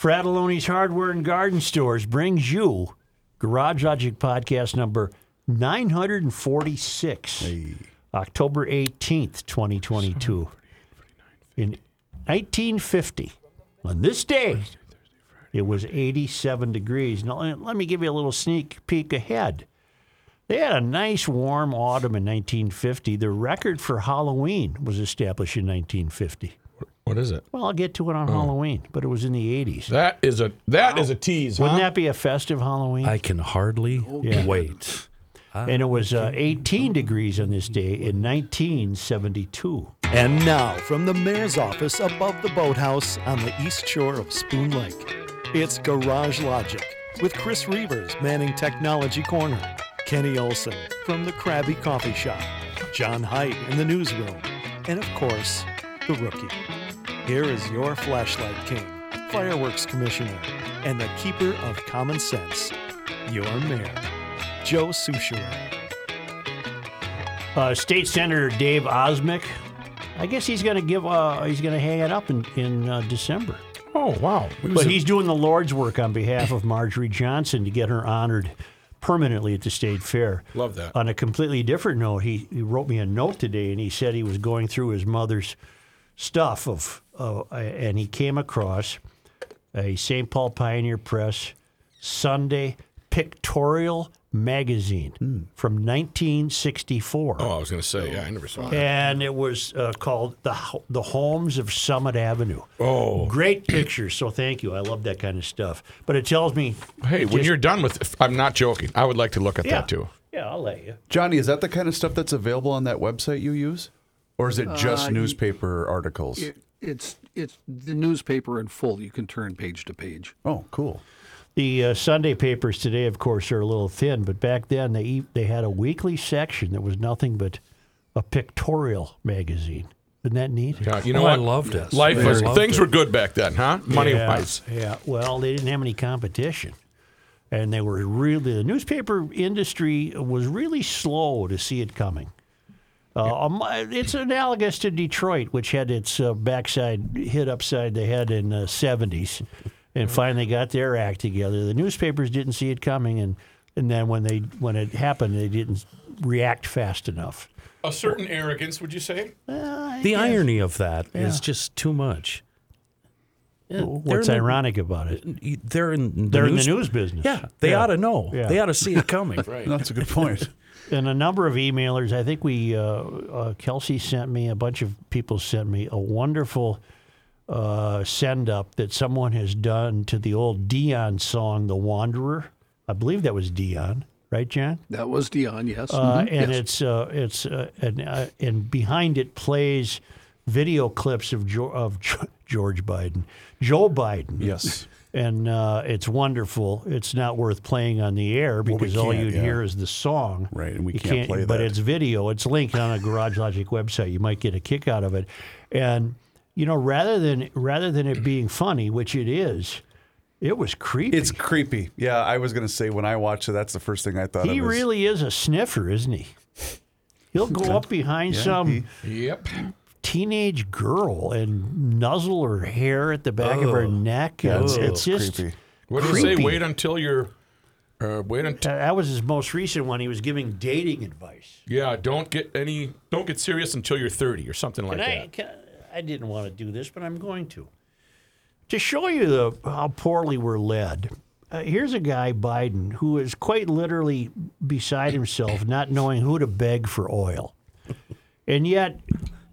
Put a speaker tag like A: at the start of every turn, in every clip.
A: Fratelloni's Hardware and Garden Stores brings you Garage Logic Podcast number 946, October 18th, 2022. In 1950, on this day, it was 87 degrees. Now, let me give you a little sneak peek ahead. They had a nice warm autumn in 1950. The record for Halloween was established in 1950.
B: What is it?
A: Well, I'll get to it on Halloween, but it was in the 80s.
B: That is a that is a tease, huh?
A: Wouldn't that be a festive Halloween?
C: I can hardly
A: Yeah.
C: wait.
A: and it was uh, 18 degrees on this day in 1972.
D: And now, from the mayor's office above the boathouse on the east shore of Spoon Lake, it's Garage Logic with Chris Reavers manning Technology Corner, Kenny Olson from the Krabby Coffee Shop, John Height in the newsroom, and of course, the rookie. Here is your flashlight king, fireworks commissioner, and the keeper of common sense, your mayor, Joe Soucheray.
A: Uh, State Senator Dave Osmek, I guess he's going to give. Uh, he's going to hang it up in in uh, December.
B: oh wow.
A: But
B: a-
A: he's doing the Lord's work on behalf of Marjorie Johnson to get her honored permanently at the state fair.
B: Love that.
A: On a completely different note, he, he wrote me a note today, and he said he was going through his mother's stuff of, uh, and he came across a St. Paul Pioneer Press Sunday pictorial magazine from 1964
B: oh, I was gonna say, yeah, I never saw that.
A: and it was uh, called the the Homes of Summit Avenue.
B: Oh.
A: great pictures! So thank you. I love that kind of stuff. But it tells me,
B: Hey, when
A: just-
B: you're done with, I'm not joking. I would like to look at
A: yeah,
B: that too.
A: yeah, I'll let you.
E: Johnny, is that the kind of stuff that's available on that website you use? Or is it just
F: Uh,
E: newspaper articles?
F: It, it's it's the newspaper in full. You can turn page to page.
E: oh, cool.
A: The uh, Sunday papers today, of course, are a little thin, but back then they e- they had a weekly section that was nothing but a pictorial magazine. Isn't that neat?
B: Yeah, you know
C: Oh,
B: what?
C: I loved it.
B: Life was
C: loved
B: things
C: it.
B: were good back then, huh? Money
A: yeah,
B: wise.
A: Yeah. Well, they didn't have any competition. And they were really, the newspaper industry was really slow to see it coming. Uh, um, it's analogous to Detroit, which had its uh, backside hit upside the head in the 70s and finally got their act together. The newspapers didn't see it coming, and, and then when, they, when it happened, they didn't react fast enough.
B: A certain arrogance, would you say?
C: The irony of that is just too much. Yeah,
A: What's
C: in the-
A: ironic about it?
C: They're in the
A: They're in
C: news,
A: the news business.
C: Yeah, they
A: Yeah.
C: ought to know.
A: Yeah.
C: They ought to see it coming.
B: Right.
E: That's a good point.
A: And a number of emailers. I think we uh, uh, Kelsey sent me a bunch of people sent me a wonderful uh, send up that someone has done to the old Dion song "The Wanderer." I believe that was Dion, right, John?
F: That was Dion, yes.
A: Uh,
F: Mhm,
A: and
F: yes.
A: it's uh, it's uh, and, uh, and behind it plays video clips of jo- of Jo- George Biden, Joe Biden.
E: Yes.
A: And uh, it's wonderful. It's not worth playing on the air because all
E: can't,
A: you'd
E: yeah.
A: hear is the song.
E: Right, and we
A: You
E: can't play
A: But it's video. It's linked on a Garage Logic website. You might get a kick out of it. And you know, rather than rather than it being funny, which it is, it was creepy.
E: It's creepy. Yeah, I was going to say when I watched it, that's the first thing I thought
A: he
E: of.
A: really is a sniffer, isn't he? He'll go up behind
E: Yeah,
A: some
E: he-
B: Yep.
A: Teenage girl and nuzzle her hair at the back of her neck.
E: Yeah,
A: and
E: it's,
A: it's,
E: it's
A: just
E: creepy.
B: What do you say?
A: Creepy.
B: Wait until you're. Uh, wait until.
A: that was his most recent one. He was giving dating advice.
B: Yeah, don't get any. Don't get serious until you're 30 or something like
A: And I,
B: that.
A: can, I didn't want to do this, but I'm going to. To show you the, how poorly we're led, uh, here's a guy, Biden, who is quite literally beside himself, not knowing who to beg for oil. And yet,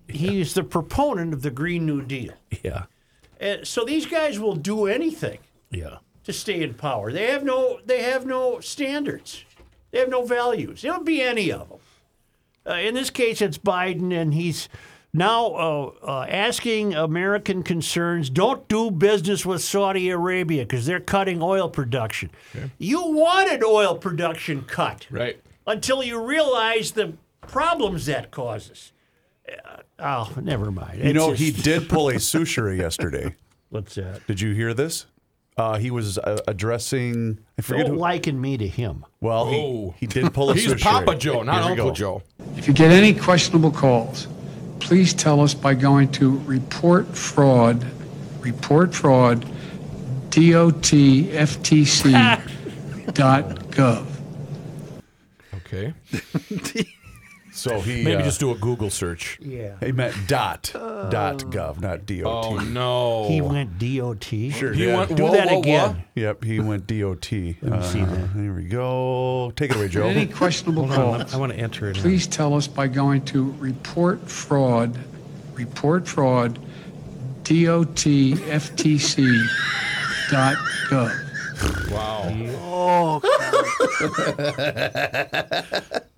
A: he's the proponent of the Green New Deal.
C: Yeah,
A: Uh, so these guys will do anything
C: yeah.
A: to stay in power. They have no they have no standards. They have no values. It would be any of them. Uh, in this case, it's Biden, and he's now uh, uh, asking American concerns don't do business with Saudi Arabia because they're cutting oil production. You wanted oil production cut
B: Right.
A: until you realize the problems that causes. Uh, oh, never mind.
E: You
A: It's
E: know,
A: just-
E: he did pull a Soucheray yesterday.
A: What's that?
E: Did you hear this? Uh, he was uh, addressing. I forget
A: Don't
E: who.
A: liken me to him.
E: Well,
B: Oh.
E: he, he did pull a
B: He's
E: Soucheray.
B: Papa Joe, not
E: Here
B: Uncle
E: go.
B: Joe.
G: If you get any questionable calls, please tell us by going to report fraud, report fraud, dotftc.gov.
B: Okay.
E: So he
B: Maybe
E: uh,
B: just do a Google search.
A: Yeah.
E: he meant dot dot gov, not dot.
B: Oh no.
A: He went DOT.
E: Sure.
B: He
E: yeah.
B: went
A: Do
B: whoa,
A: that
B: whoa,
A: again.
B: whoa.
E: Yep, he went dot.
A: me
E: Uh,
A: see that.
E: Here we go. Take it away, Joe.
G: Any questionable
C: Hold on,
G: calls,
C: I want to enter it. in.
G: please tell us by going to report fraud, report fraud, dotftc.gov.
B: Wow.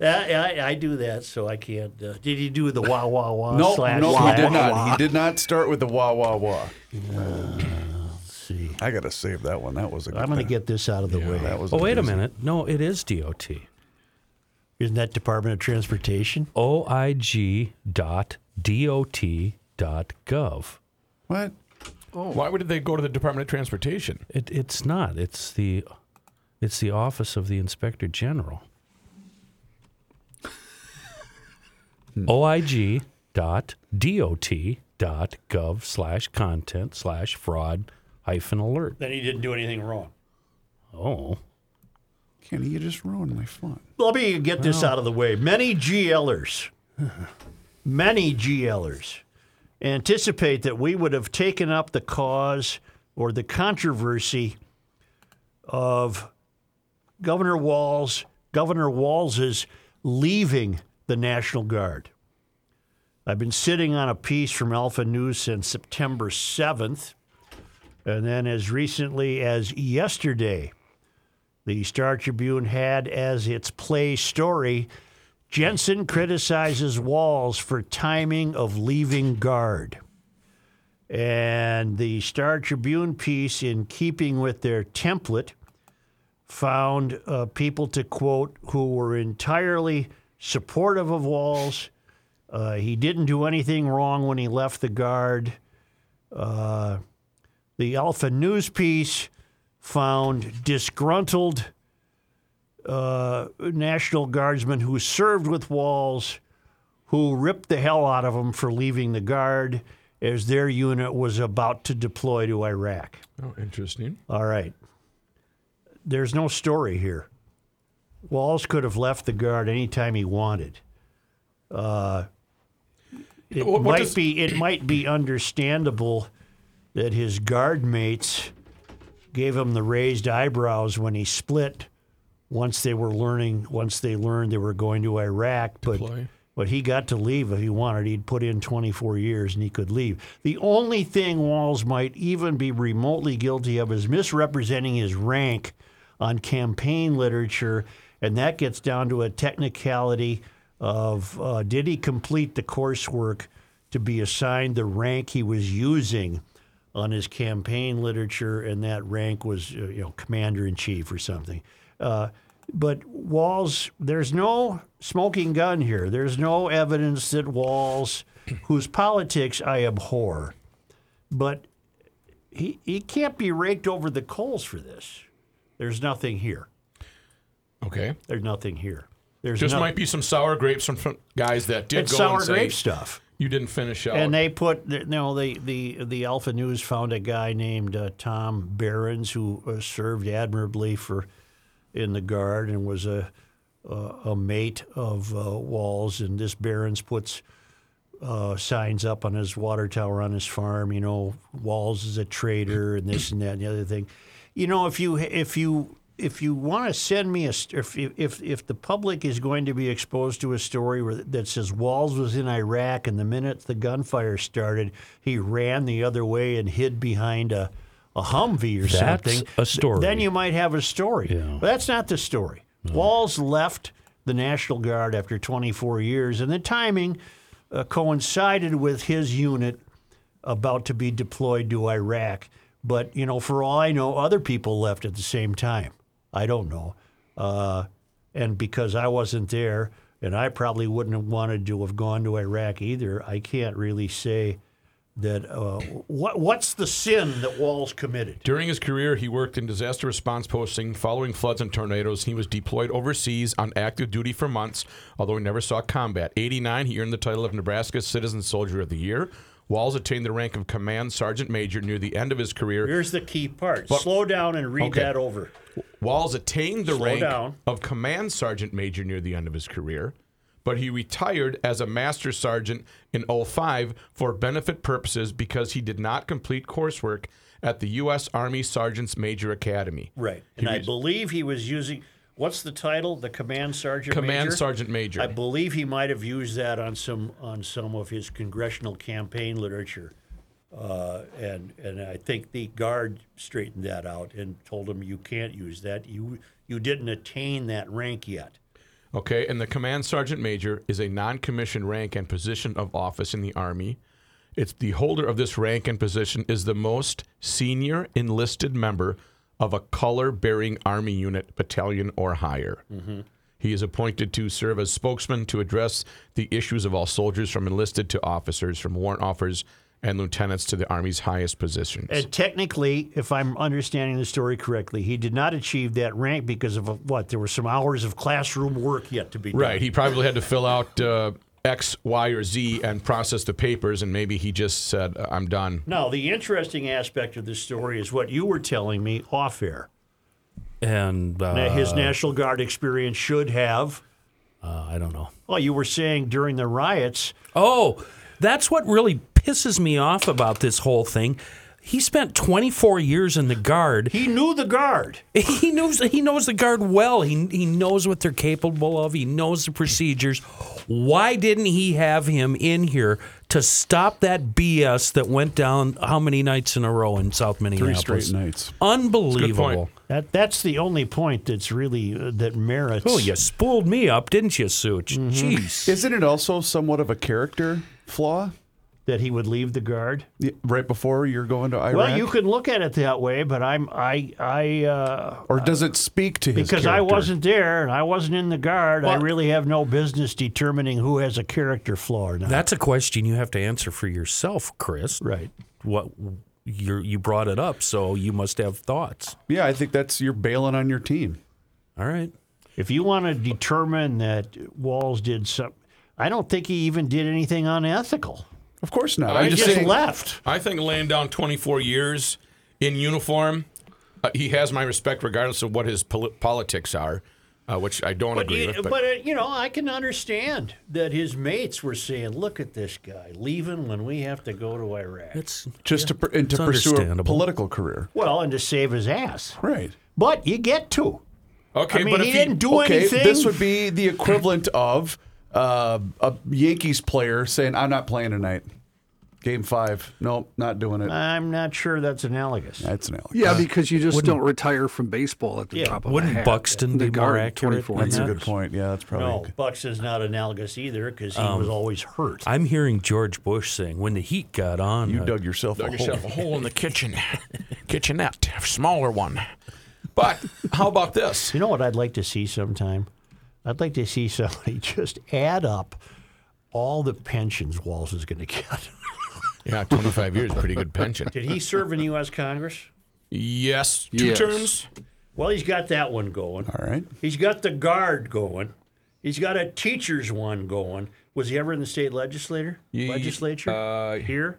A: I, I, I do that, so I can't. Uh, did he do the wah wah wah
E: No,
A: slash
E: no,
A: slash
E: he did not.
A: wah?
E: He did not start with the wah wah wah.
A: Let's see.
E: I gotta save that one. That was a good
A: I'm going to get this out of the way.
E: That was.
C: Oh, wait a minute. No, it is DOT.
A: Isn't that Department of Transportation?
C: OIG dot DOT dot gov.
E: What? Oh.
B: Why would they go to the Department of Transportation?
C: It, it's not. It's the it's the Office of the Inspector General. Hmm. OIG dot DOT dot gov slash content slash fraud hyphen alert.
A: Then he didn't do anything wrong.
C: Oh.
E: Kenny, you just ruined my fun.
A: Let me get this out of the way. Many GLers, many GLers anticipate that we would have taken up the cause or the controversy of Governor Walz, Governor Walz's leaving the National Guard. I've been sitting on a piece from Alpha News since September 7th, and then as recently as yesterday, the Star Tribune had as its play story Jensen criticizes Walz for timing of leaving guard. And the Star Tribune piece, in keeping with their template, found uh, people to quote who were entirely supportive of Walz. Uh, he didn't do anything wrong when he left the guard. Uh, the Alpha News piece found disgruntled uh, National Guardsmen who served with Walz, who ripped the hell out of him for leaving the guard as their unit was about to deploy to Iraq.
B: Oh, interesting.
A: All right. There's no story here. Walz could have left the guard anytime he wanted. Uh, it
B: What- what
A: might
B: does-
A: be it might be understandable that his guard mates gave him the raised eyebrows when he split once they were learning once they learned they were going to Iraq but
B: Deploy.
A: but he got to leave if he wanted he'd put in 24 years and he could leave the only thing Walz might even be remotely guilty of is misrepresenting his rank on campaign literature and that gets down to a technicality of uh, did he complete the coursework to be assigned the rank he was using on his campaign literature, and that rank was, uh, you know, commander in chief or something. Uh, but Walz, there's no smoking gun here. There's no evidence that Walz, whose politics I abhor, but he he can't be raked over the coals for this. There's nothing here.
B: Okay.
A: There's nothing here. There's
B: Just
A: no,
B: might be some sour grapes from, from guys that did
A: it's
B: go
A: sour
B: and say
A: grape stuff.
B: you didn't finish out.
A: And they put, you know, the, the, the Alpha News found a guy named uh, Tom Behrens who uh, served admirably for in the guard and was a a, mate of uh, Walz. And this Behrens puts uh, signs up on his water tower on his farm. You know, Walz is a traitor and this and that and the other thing. You know, if you if you if you want to send me a if, if if the public is going to be exposed to a story where, that says Walz was in Iraq and the minute the gunfire started, he ran the other way and hid behind a a Humvee or
C: That's
A: something.
C: a story.
A: Then you might have a story.
C: Yeah.
A: But that's not the story. Walz left the National Guard after 24 years, and the timing uh, coincided with his unit about to be deployed to Iraq. But, you know, for all I know, other people left at the same time. I don't know. Uh, and because I wasn't there, and I probably wouldn't have wanted to have gone to Iraq either, I can't really say that. Uh, what, what's the sin that Walz committed?
B: During his career, he worked in disaster response posting following floods and tornadoes. He was deployed overseas on active duty for months, although he never saw combat. 89, he earned the title of Nebraska Citizen Soldier of the Year. Walz attained the rank of command sergeant major near the end of his career.
A: Here's the key part.
B: But-
A: Slow down and read
B: Okay.
A: that over.
B: Walz attained the
A: Slow
B: rank
A: down.
B: of command sergeant major near the end of his career, but he retired as a master sergeant in 05 for benefit purposes because he did not complete coursework at the U.S. Army Sergeants Major Academy.
A: Right.
B: He
A: And I
B: was-
A: believe he was using what's the title? The command sergeant
B: Command
A: major?
B: sergeant major.
A: I believe he might have used that on some on some of his congressional campaign literature. Uh, and and I think the guard straightened that out and told him you can't use that. You you didn't attain that rank yet.
B: Okay, and the command sergeant major is a non-commissioned rank and position of office in the Army. It's the holder of this rank and position is the most senior enlisted member of a color-bearing Army unit, battalion, or higher. Mm-hmm. He is appointed to serve as spokesman to address the issues of all soldiers from enlisted to officers, from warrant officers and lieutenants to the Army's highest positions.
A: And technically, if I'm understanding the story correctly, he did not achieve that rank because of uh, what? There were some hours of classroom work yet to be done.
B: Right. He probably had to fill out uh, X, Y, or Z and process the papers, and maybe he just said, "I'm done."
A: Now, the interesting aspect of this story is what you were telling me off air.
C: And uh,
A: his National Guard experience should have.
C: uh, I don't know.
A: Well, you were saying during the riots,
C: Oh, that's what really pisses me off about this whole thing. He spent 24 years in the guard.
A: he knew the guard.
C: He knows he knows the guard well. He he knows what they're capable of. He knows the procedures. Why didn't he have him in here to stop that BS that went down how many nights in a row in South Minneapolis?
E: Three
C: Minneapolis?
E: straight nights.
C: Unbelievable.
A: That that's the only point that's really uh, that merits.
C: Oh, you spooled me up, didn't you, Such? Jeez.
E: Isn't it also somewhat of a character flaw?
A: That he would leave the guard.
E: Right before you're going to Iraq?
A: Well, you can look at it that way, but I'm I I uh,
E: or does it speak to his
A: because I wasn't there and I wasn't in the guard. I really have no business determining who has a character flaw or not.
C: That's a question you have to answer for yourself, Chris.
A: right.
C: What you you brought it up, so you must have thoughts.
E: Yeah, I think that's you're bailing on your team.
C: All right.
A: If you want to determine that Walz did some, I don't think he even did anything unethical.
E: Of course not.
B: I
E: I'm just
A: just
E: saying.
A: left.
B: I think laying down 24 years in uniform, uh, he has my respect regardless of what his poli- politics are, uh, which I don't
A: But,
B: agree
A: you,
B: with.
A: but,
B: But,
A: uh, you know, I can understand that his mates were saying, "Look at this guy leaving when we have to go to Iraq."
C: It's
E: just to and to
C: it's
E: pursue a political career.
A: well, and to save his ass.
E: Right.
A: But you get to.
B: okay,
A: I mean,
B: but
A: he
B: if
A: didn't do
E: okay,
A: anything.
E: this would be the equivalent of uh, a Yankees player saying, "I'm not playing tonight." Game five. Nope, not doing it.
A: I'm not sure that's analogous.
E: That's an Alex.
F: Yeah, because you just don't retire from baseball at the
A: Yeah,
F: drop of
C: wouldn't
F: a hat.
C: Buxton
F: The
C: be more
F: guard,
C: accurate
F: 24
C: than
E: That's a
C: that?
E: good point. Yeah, that's probably.
A: No, Buxton's not analogous either because he was always hurt.
C: I'm hearing George Bush saying, "When the heat got on,
E: You
C: uh,
E: dug yourself
B: dug
E: a
B: yourself
E: hole.
B: a hole in the kitchen, kitchenette, smaller one. But how about this?
A: You know what I'd like to see sometime? I'd like to see somebody just add up all the pensions Walz is going to get.
B: Yeah, 25 years, pretty good pension.
A: Did he serve in the U.S. Congress?
B: Yes, two
F: Yes.
B: terms.
A: Well, he's got that one going.
E: All right.
A: He's got the guard going. He's got a teacher's one going. Was he ever in the state legislature?
B: Ye-
A: legislature
B: uh,
A: here?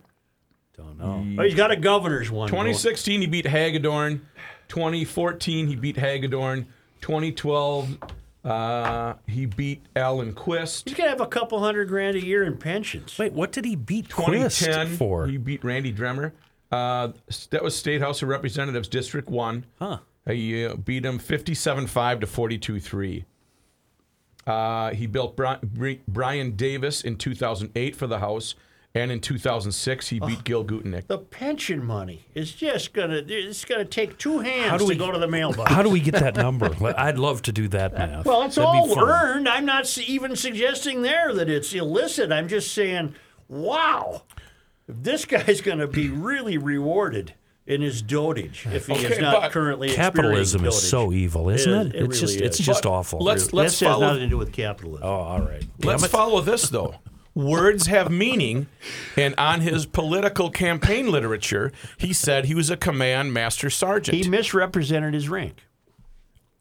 C: don't know."
A: Oh, he's got a governor's one. going.
B: 2016, he beat Hagedorn. 2014, he beat Hagedorn. 2012, uh, he beat Alan Quist.
A: He's gonna have a couple hundred grand a year in pensions.
C: Wait, what did he beat Quist
B: 2010,
C: for?
B: he beat Randy Demmer. Uh, that was State House of Representatives, District 1.
C: Huh.
B: He uh, beat him 57-5 to 42-3. Uh, he built Bri- Bri- Brian Davis in 2008 for the House, and in 2006 he beat Gil Gutknecht.
A: The pension money is just gonna it's gonna take two hands how
C: do
A: to
C: we-
A: go to the mailbox.
C: How do we get that number? I'd love to do that math.
A: well, it's
C: That'd
A: all
C: fun.
A: earned. I'm not even suggesting there that it's illicit. I'm just saying, wow, this guy's going to be really rewarded in his dotage if he is not currently
C: Capitalism is so evil, isn't it?
A: It
C: it's just
A: really
C: it's
A: is.
C: just
B: But
C: awful.
B: let's- let's
A: this has
B: follow-
A: nothing to do with capitalism.
C: oh, all right.
B: Let's
C: it.
B: follow this though. Words have meaning, and on his political campaign literature, he said he was a command master sergeant.
A: He misrepresented his rank.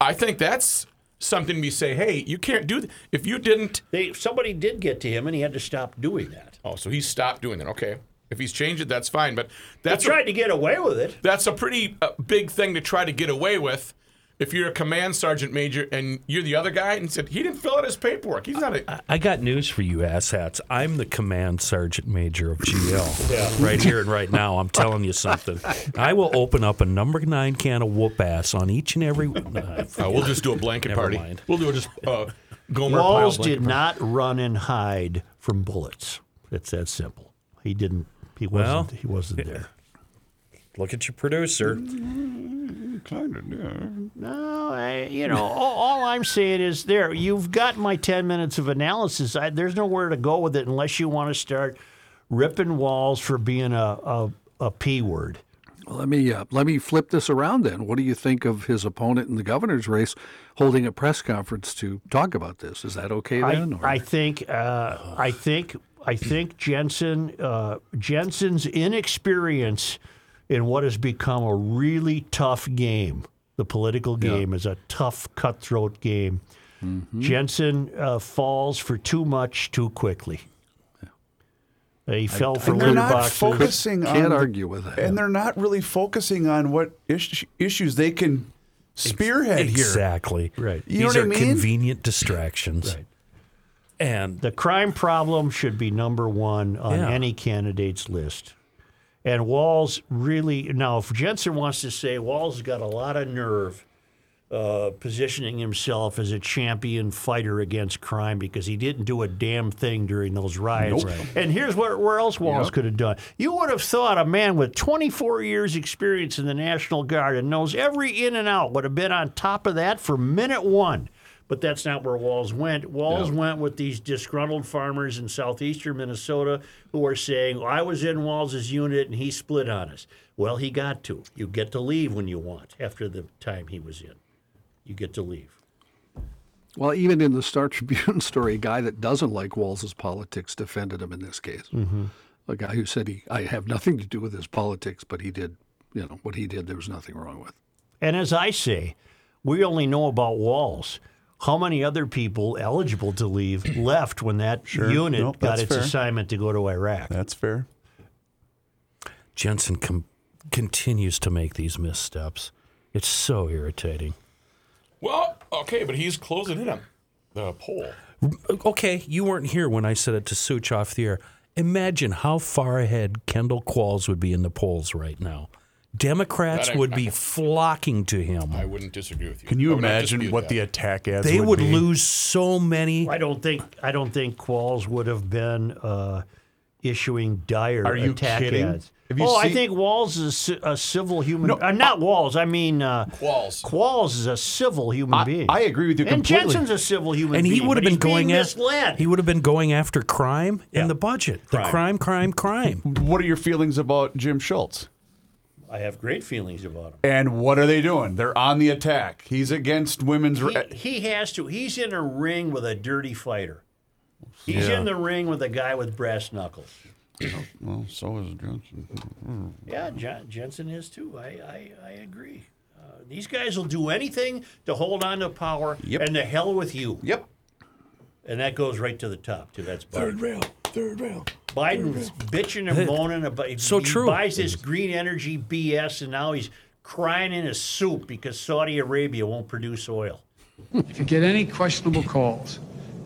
B: I think that's something we say. Hey, you can't do th- if you didn't.
A: They somebody did get to him, and he had to stop doing that.
B: Oh, so he stopped doing that. Okay. If he's changed it, that's fine. But that's a,
A: tried to get away with it.
B: that's a pretty uh, big thing to try to get away with. If you're a command sergeant major and you're the other guy, and said he didn't fill out his paperwork, he's not a.
C: I got news for you, asshats. I'm the command sergeant major of GL. Right here and right now. I'm telling you something. I will open up a number nine can of whoop ass on each and every. Uh,
B: Uh, we'll just do a blanket
C: Never
B: party.
C: mind.
B: We'll do a just uh, Gomer
A: Walz
B: pile
A: did
B: blanket
A: not run and hide from bullets. It's that simple. He didn't. He wasn't. he wasn't there.
C: Look at your producer.
E: Kind of, yeah.
A: No, I, you know, all, all I'm saying is there. You've got my ten minutes of analysis. I, there's nowhere to go with it unless you want to start ripping Walz for being a a, a p word.
F: Well, let me uh, let me flip this around then. What do you think of his opponent in the governor's race holding a press conference to talk about this? Is that okay
A: I,
F: then? or-
A: I think uh, I think I think Jensen uh, Jensen's inexperience in what has become a really tough game. The political game is a tough, cutthroat game. Jensen uh, falls for too much too quickly. He fell for
E: And they're
A: litter
E: not
A: boxes.
E: focusing on.
F: Can't
E: the-
F: argue with that.
E: And they're not really focusing on what is- issues they can spearhead here.
C: Exactly.
A: Right.
E: You know
C: These
E: what I
C: are
E: mean?
C: convenient distractions.
A: Right.
C: And
A: The crime problem should be number one on
C: Yeah.
A: any candidate's list. And Walz really now, if Jensen wants to say Walz got a lot of nerve uh, positioning himself as a champion fighter against crime because he didn't do a damn thing during those riots. And here's where, where else Walz could have done. You would have thought a man with 24 years experience in the National Guard and knows every in and out would have been on top of that for minute one. But that's not where Walz went. Walz went with these disgruntled farmers in southeastern Minnesota who are saying, I was in Walz' unit and he split on us. Well, he got to. You get to leave when you want after the time he was in. You get to leave.
F: well, even in the Star Tribune story, a guy that doesn't like Walz's politics defended him in this case.
A: Mm-hmm.
F: A guy who said he, I have nothing to do with his politics, but he did, you know, what he did, there was nothing wrong with.
A: And as I say, we only know about Walz. How many other people eligible to leave left when that unit
E: Nope,
A: got its
E: fair.
A: assignment to go to Iraq?
E: That's fair.
C: Jensen com- continues to make these missteps. It's so irritating.
B: Well, okay, but he's closing in on the poll.
C: Okay, you weren't here when I said it to Such off the air. Imagine how far ahead Kendall Qualls would be in the polls right now. Democrats
B: I-
C: would be flocking to him.
B: I wouldn't disagree with you.
E: Can you
B: I would not
E: imagine what
B: that.
E: the attack ads
C: They would
E: be?
C: lose so many.
A: I don't think I don't think Qualls would have been uh, issuing dire
E: Are you
A: attack
E: kidding?
A: ads.
E: Have you
A: oh, I think Walz is a ci- a civil human. uh, not Walz. I mean uh,
B: Qualls.
A: Qualls is a civil human
E: I-
A: being.
E: I agree with you
A: And
E: completely.
A: Jensen's a civil human
C: and
A: being.
C: he would have been going at, he would have been going after crime
A: Yeah.
C: in the budget. The crime, crime, crime.
E: What are your feelings about Jim Schultz?
A: I have great feelings about him.
E: And what are they doing? They're on the attack. He's against women's.
A: He, he has to. He's in a ring with a dirty fighter. He's in the ring with a guy with brass knuckles.
E: well, so is Jensen.
A: Yeah, Jen- Jensen is too. I I, I agree. Uh, these guys will do anything to hold on to power,
E: Yep.
A: and the hell with you.
E: Yep.
A: And that goes right to the top too. That's Biden.
C: rail, third rail.
A: Biden's bitching and moaning about.
C: So
A: he
C: true.
A: buys this green energy BS, and now he's crying in his soup because Saudi Arabia won't produce oil.
G: If you get any questionable calls,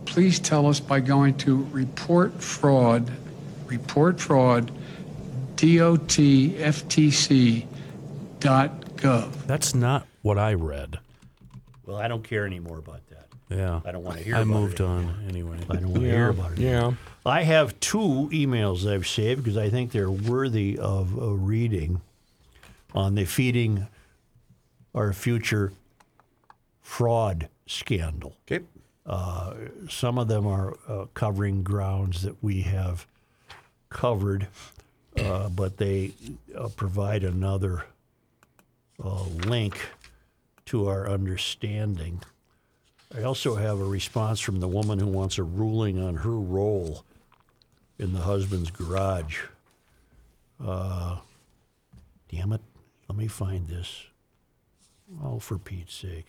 G: please tell us by going to report fraud, report fraud, dotftc dot gov.
C: That's not what I read.
A: Well, I don't care anymore about that.
C: Yeah.
A: I don't want to hear
C: I
A: about
C: moved
A: it.
C: on anyway.
A: I don't want to hear about it.
B: Yeah.
A: I have two emails I've saved because I think they're worthy of a reading on the feeding our future fraud scandal.
E: Okay.
A: Some of them are uh, covering grounds that we have covered, uh, but they uh, provide another uh, link to our understanding. I also have a response from the woman who wants a ruling on her role in the husband's garage. Uh, damn it. Let me find this. Oh, for Pete's sake.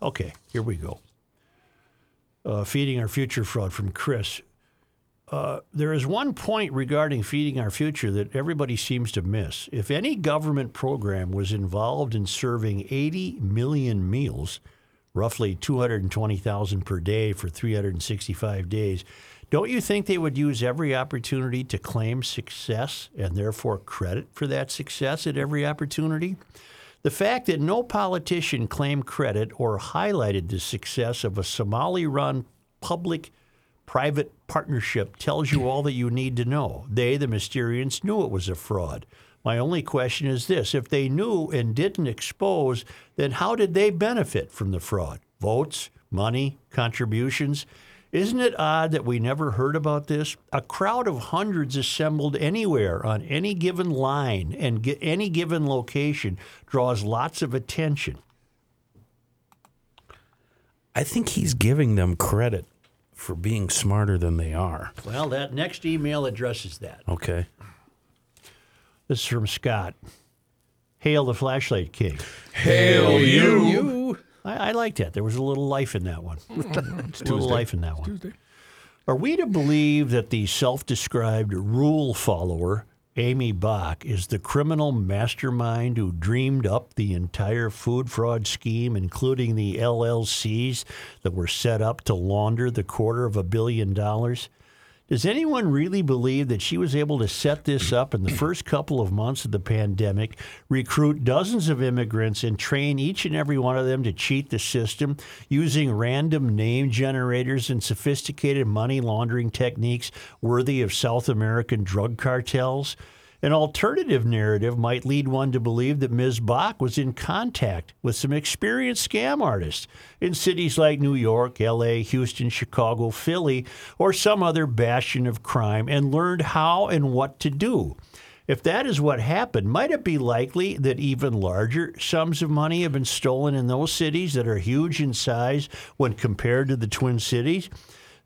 A: Okay, here we go. Uh, feeding our future fraud from Chris. uh, there is one point regarding feeding our future that everybody seems to miss. If any government program was involved in serving 80 million meals, roughly 220,000 per day for 365 days, don't you think they would use every opportunity to claim success and therefore credit for that success at every opportunity? The fact that no politician claimed credit or highlighted the success of a Somali run public private partnership tells you all that you need to know. They, the Mysterians, knew it was a fraud. My only question is this if they knew and didn't expose, then how did they benefit from the fraud? Votes, money, contributions? Isn't it odd that we never heard about this? A crowd of hundreds assembled anywhere on any given line and any given location draws lots of attention.
C: I think he's giving them credit for being smarter than they are.
A: Well, that next email addresses that.
C: Okay.
A: This is from Scott. Hail the Flashlight King.
B: Hail you.
A: I, I like that. There was a little life in that one. a little life in that one. Are we to believe that the self described rule follower, Aimee Bock, is the criminal mastermind who dreamed up the entire food fraud scheme, including the LLCs that were set up to launder the quarter of a billion dollars? Does anyone really believe that she was able to set this up in the first couple of months of the pandemic, recruit dozens of immigrants, and train each and every one of them to cheat the system using random name generators and sophisticated money laundering techniques worthy of South American drug cartels? An alternative narrative might lead one to believe that Ms. Bock was in contact with some experienced scam artists in cities like New York, LA, Houston, Chicago, Philly, or some other bastion of crime and learned how and what to do. If that is what happened, might it be likely that even larger sums of money have been stolen in those cities that are huge in size when compared to the Twin Cities?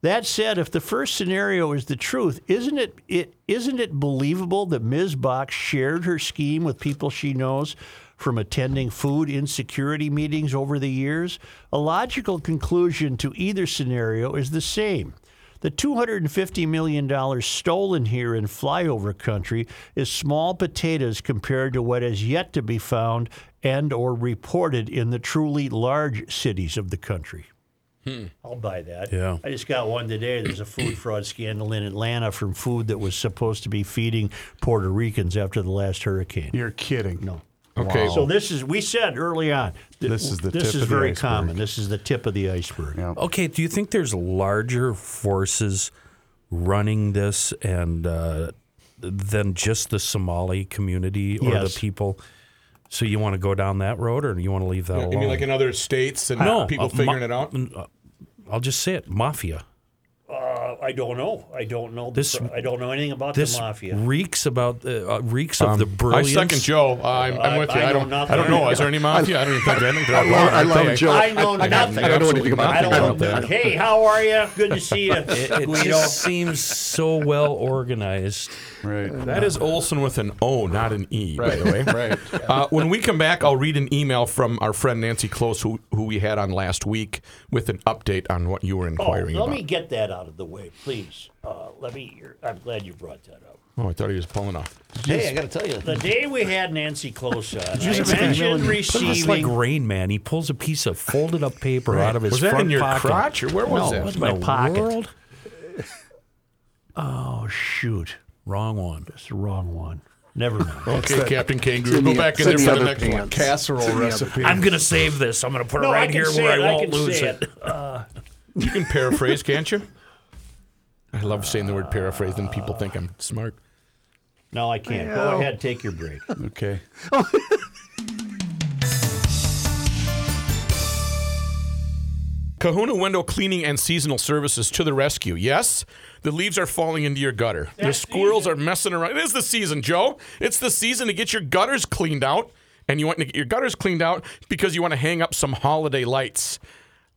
A: That said, if the first scenario is the truth, isn't it, it isn't it believable that Ms. Bock shared her scheme with people she knows from attending food insecurity meetings over the years? A logical conclusion to either scenario is the same. The $250 million stolen here in flyover country is small potatoes compared to what is yet to be found and or reported in the truly large cities of the country. I'll buy that.
C: Yeah.
A: I just got one today. There's a food fraud scandal in Atlanta from food that was supposed to be feeding Puerto Ricans after the last hurricane.
E: You're kidding.
A: No.
B: Okay.
A: So this is we said early on. that
E: This is the
A: this
E: tip
A: is
E: of the
A: very
E: iceberg.
A: common. This is the tip of the iceberg.
E: Yeah.
C: Okay. Do you think there's larger forces running this and uh, than just the Somali community or
A: Yes.
C: the people? So you want to go down that road, or you want to leave that alone?
B: You mean like in other states and
C: no,
B: people
C: uh,
B: figuring
C: ma-
B: it out?
C: I'll just say it: mafia.
A: Uh, I don't know. I don't know.
C: This-
A: the, I don't know anything about
C: This
A: the mafia.
C: reeks about uh, uh, reeks of the
B: Um, I
C: brilliance.
B: second Joe. I'm, I'm
A: I-
B: with you.
A: I
B: I,
A: know
B: don't.
A: nothing.
B: I don't know. Is there any mafia? I don't even think. I think they're
F: I love, I love? Joe.
A: I know nothing.
F: I don't know anything about
A: I
F: the
A: don't know.
F: out.
A: Hey, how are you? Good to see you,
C: It, it
A: Guido.
C: just seems so well organized.
E: Right.
B: That is Olson with an O, not an E, by the way.
E: Right.
B: Uh, when we come back, I'll read an email from our friend Nancy Close, who, who we had on last week, with an update on what you were
A: Oh,
B: inquiring
A: let
B: about.
A: me get that out of the way, please. Uh, let me. I'm glad you brought that up.
B: Oh, I thought he was pulling off.
E: Hey, I got to tell you.
A: The day we had Nancy Close on, I
C: It's
A: mentioned
C: like
A: receiving.
C: Rain Man. He pulls a piece of folded up paper out of his pocket.
B: was that
C: front
B: in your
C: pocket.
B: crotch or where was
A: No,
B: that?
A: it was
C: In
A: my
C: the
A: pocket.
C: world?
A: Oh shoot,
C: Wrong one.
A: that's the wrong one. Never mind.
B: Okay, Captain Kangaroo,
F: in
B: go
F: the-
B: back in there for
F: the
B: the
F: other
B: next one.
E: Casserole recipe.
C: I'm gonna save this. I'm gonna put
A: No,
C: it right here where
A: it,
C: I
A: I
C: won't
A: can
C: lose
A: say
C: it.
A: it.
B: Uh, you can paraphrase, can't you? I love saying the word paraphrase, and people think I'm smart.
A: No, I can't. Go ahead, take your break.
E: Okay.
B: Kahuna Window Cleaning and Seasonal Services to the rescue. Yes, the leaves are falling into your gutter. the squirrels are messing around. It is the season, Joe. It's the season to get your gutters cleaned out. And you want to get your gutters cleaned out because you want to hang up some holiday lights.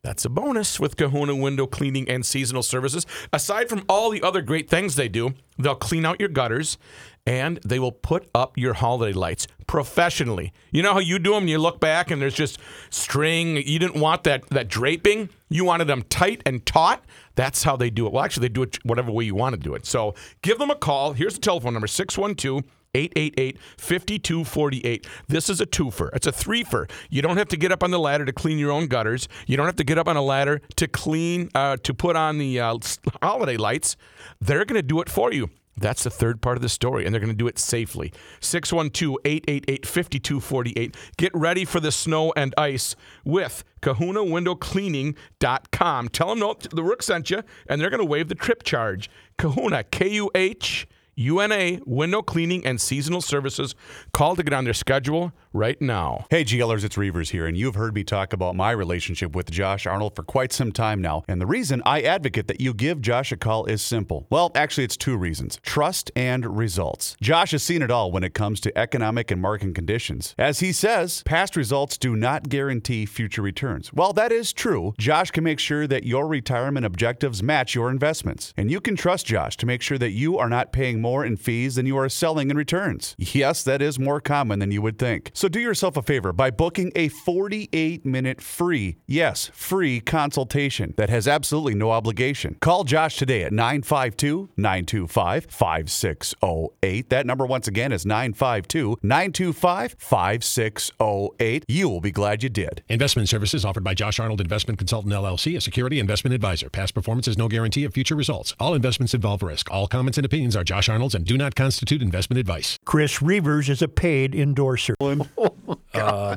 B: That's a bonus with Kahuna Window Cleaning and Seasonal Services. Aside from all the other great things they do, they'll clean out your gutters and they will put up your holiday lights professionally. You know how you do them? You look back and there's just string. You didn't want that that draping. You wanted them tight and taut. That's how they do it. Well, actually, they do it whatever way you want to do it. So give them a call. Here's the telephone number 612 888 5248. This is a twofer. It's a threefer. You don't have to get up on the ladder to clean your own gutters. You don't have to get up on a ladder to clean, uh, to put on the uh, holiday lights. They're going to do it for you. That's the third part of the story, and they're going to do it safely. 612 888 5248. Get ready for the snow and ice with kahunawindowcleaning.com. Tell them no, the Rook sent you, and they're going to waive the trip charge. Kahuna, K U H UNA, window cleaning and seasonal services. Call to get on their schedule right now.
H: Hey, GLers, it's Reavers here, and you've heard me talk about my relationship with Josh Arnold for quite some time now. And the reason I advocate that you give Josh a call is simple. Well, actually, it's two reasons trust and results. Josh has seen it all when it comes to economic and market conditions. As he says, past results do not guarantee future returns. Well, that is true. Josh can make sure that your retirement objectives match your investments. And you can trust Josh to make sure that you are not paying more in fees than you are selling in returns. Yes, that is more common than you would think. So do yourself a favor by booking a 48 minute free, yes, free consultation that has absolutely no obligation. Call Josh today at 952 925 5608. That number, once again, is 952 925 5608. You will be glad you did.
I: Investment services offered by Josh Arnold Investment Consultant LLC, a security investment advisor. Past performance is no guarantee of future results. All investments involve risk. All comments and opinions are Josh Arnold's and do not constitute investment advice.
A: Chris Reavers is a paid endorser.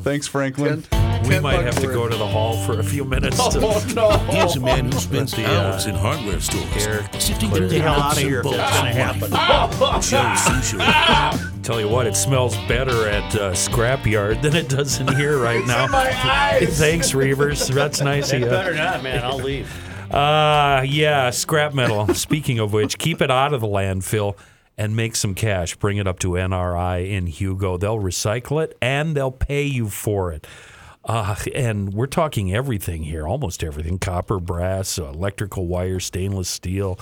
E: Thanks, Franklin.
C: We might have to go to the hall for a few minutes. Oh, To,
J: Here's a man who spends the, hours in hardware stores,
C: Air
J: sifting
C: clear.
J: through
A: Get the hell out of
J: and
A: here if
J: bolts
A: that's going to happen.
J: money. Jerry Soucheray.
C: Tell you what, it smells better at uh, Scrapyard than it does in here right now. Thanks, Reavers. That's nice of you.
A: Better not, man. I'll leave.
C: Uh, yeah, scrap metal. Speaking of which, keep it out of the landfill and make some cash. Bring it up to NRI in Hugo. They'll recycle it and they'll pay you for it. Uh, and we're talking everything here, almost everything copper, brass, electrical wire, stainless steel,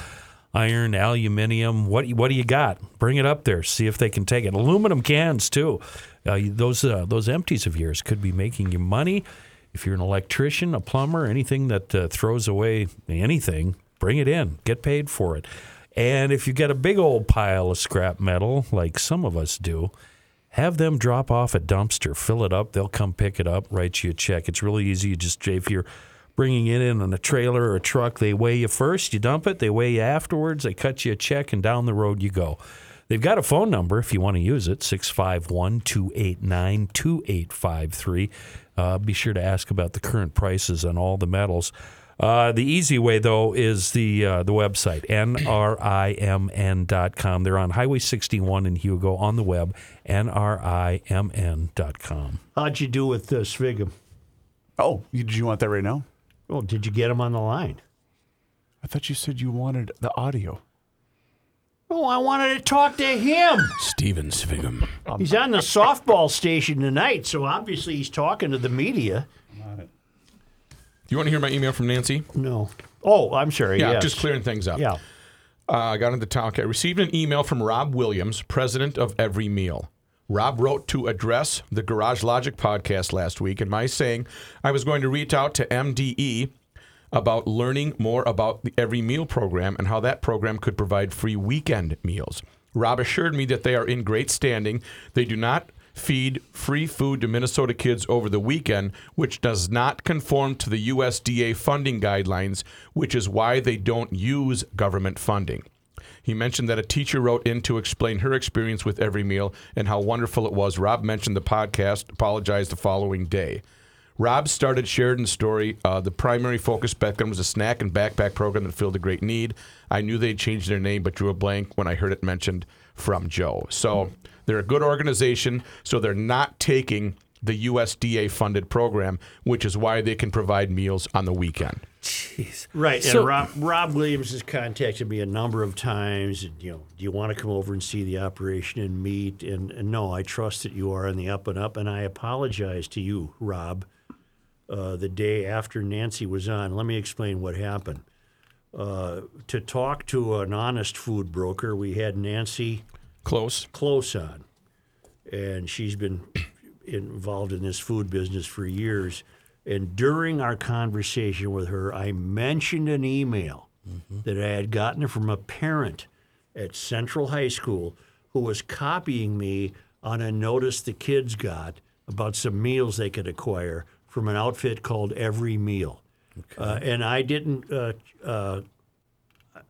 C: iron, aluminium. What, what do you got? Bring it up there. See if they can take it. Aluminum cans, too. Uh, those, uh, those empties of yours could be making you money. If you're an electrician, a plumber, anything that uh, throws away anything, bring it in. Get paid for it. And if you got a big old pile of scrap metal, like some of us do, have them drop off a dumpster, fill it up. They'll come pick it up, write you a check. It's really easy. You just if you're bringing it in on a trailer or a truck, they weigh you first, you dump it, they weigh you afterwards, they cut you a check, and down the road you go. They've got a phone number if you want to use it 651 289 2853. Uh, Be sure to ask about the current prices on all the metals. Uh, the easy way, though, is the uh, the website, nrimn.com. They're on Highway 61 in Hugo on the web, nrimn.com.
A: How'd you do with uh, Sviggum?
E: Oh, you, did you want that right now?
A: Well, did you get him on the line?
E: I thought you said you wanted the audio.
A: Oh, I wanted to talk to him.
J: Steven Sviggum.
A: He's on the softball station tonight, so obviously he's talking to the media.
B: You want to hear my email from Nancy?
A: No. Oh, I'm sorry.
B: Yeah,
A: yes.
B: just clearing things up.
A: Yeah.
B: Uh, I got into town. I received an email from Rob Williams, president of Every Meal. Rob wrote to address the Garage Logic podcast last week, and my saying I was going to reach out to MDE about learning more about the Every Meal program and how that program could provide free weekend meals. Rob assured me that they are in great standing. They do not feed free food to Minnesota kids over the weekend, which does not conform to the USDA funding guidelines, which is why they don't use government funding. He mentioned that a teacher wrote in to explain her experience with every meal and how wonderful it was. Rob mentioned the podcast, apologized the following day. Rob started Sheridan's story. Uh, the primary focus back then was a snack and backpack program that filled a great need. I knew they'd changed their name, but drew a blank when I heard it mentioned from Joe. So they're a good organization. So they're not taking the USDA funded program, which is why they can provide meals on the weekend.
C: Jeez.
A: Right.
C: So-
A: and Rob, Rob Williams has contacted me a number of times. And, you know, do you want to come over and see the operation and meet? And, and no, I trust that you are on the up and up. And I apologize to you, Rob, uh, the day after Nancy was on. Let me explain what happened. Uh, to talk to an honest food broker, we had Nancy
B: Close.
A: close on, and she's been involved in this food business for years. And during our conversation with her, I mentioned an email that I had gotten from a parent at Central High School who was copying me on a notice the kids got about some meals they could acquire from an outfit called Every Meal. Uh, and I didn't uh, uh,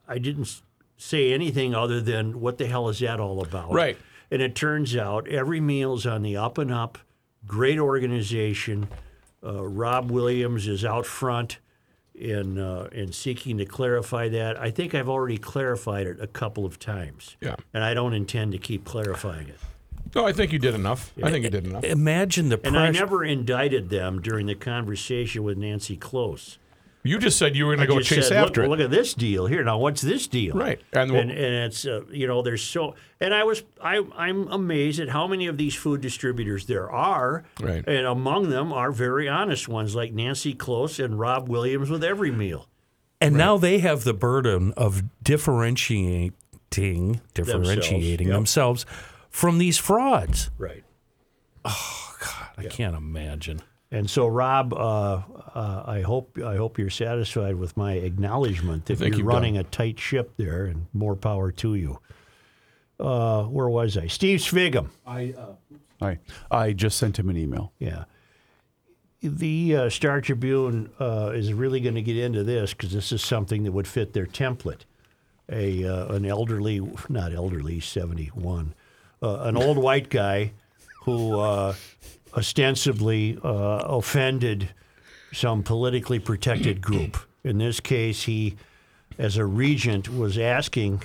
A: I didn't say anything other than what the hell is that all about?
B: Right.
A: And it turns out every meal's on the up and up. Great organization. Uh, Rob Williams is out front in uh, in seeking to clarify that. I think I've already clarified it a couple of times.
B: Yeah.
A: And I don't intend to keep clarifying it.
B: No, I think you did enough. I think you did enough.
C: Imagine the
A: And
C: pressure.
A: I never indicted them during the conversation with Nancy Close.
B: You just said you were going to go
A: just
B: chase
A: said,
B: after
A: look,
B: it.
A: Look at this deal here. Now, what's this deal?
B: Right. And
A: And,
B: wh-
A: and, it's uh, you know there's so and I was I I'm amazed at how many of these food distributors there are.
B: Right.
A: And among them are very honest ones like Nancy Close and Rob Williams with every meal.
C: And now they have the burden of differentiating differentiating
A: yep.
C: themselves from these frauds.
A: Right.
C: Oh God, I can't imagine.
A: And so, Rob, uh, uh, I hope I hope you're satisfied with my acknowledgement that you're running
B: done.
A: a tight ship there, and more power to you. Uh, where was I? Steve Sviggum.
E: I I just sent him an email.
A: Yeah. The uh, Star Tribune uh, is really going to get into this because this is something that would fit their template. A uh, an elderly, not elderly, seventy one, uh, an old white guy who uh, ostensibly uh, offended some politically protected group. In this case, he, as a regent, was asking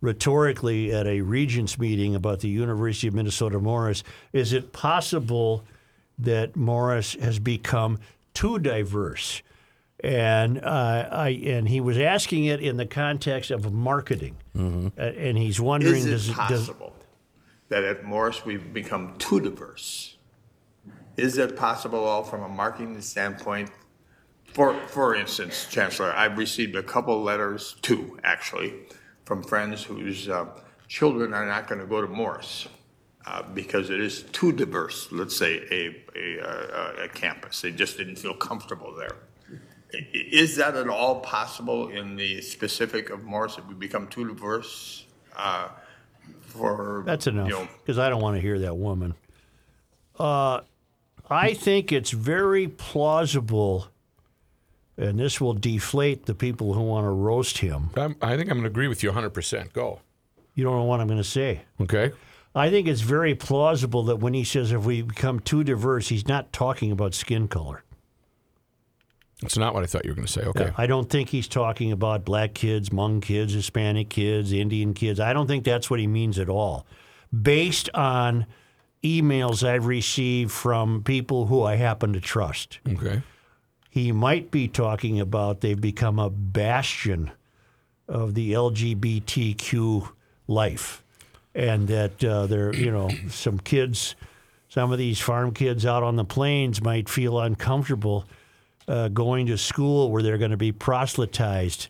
A: rhetorically at a regents meeting about the University of Minnesota Morris, is it possible that Morris has become too diverse? And uh, I and he was asking it in the context of marketing, Uh, and he's wondering
K: Is it
A: does
K: possible that at Morris we've become too diverse? Is it possible, all from a marketing standpoint? For, for instance, Chancellor, I've received a couple letters, two actually, from friends whose uh, children are not going to go to Morris uh, because it is too diverse, let's say, a, a, uh, a campus. They just didn't feel comfortable there. Is that at all possible in the specific of Morris, if we become too diverse? uh, For,
A: That's enough
K: you know,
A: because I don't want to hear that woman. Uh, I think it's very plausible, and this will deflate the people who want to roast him.
B: I'm, I think I'm going to agree with you 100%. Go.
A: You don't know what I'm going to say.
B: Okay.
A: I think it's very plausible that when he says if we become too diverse, he's not talking about skin color.
B: That's not what I thought you were going to say. Okay.
A: I don't think he's talking about black kids, Hmong kids, Hispanic kids, Indian kids. I don't think that's what he means at all. Based on emails I've received from people who I happen to trust,
B: Okay.
A: he might be talking about they've become a bastion of the LGBTQ life, and that uh, they're you know some kids, some of these farm kids out on the plains might feel uncomfortable uh, going to school where they're going to be proselytized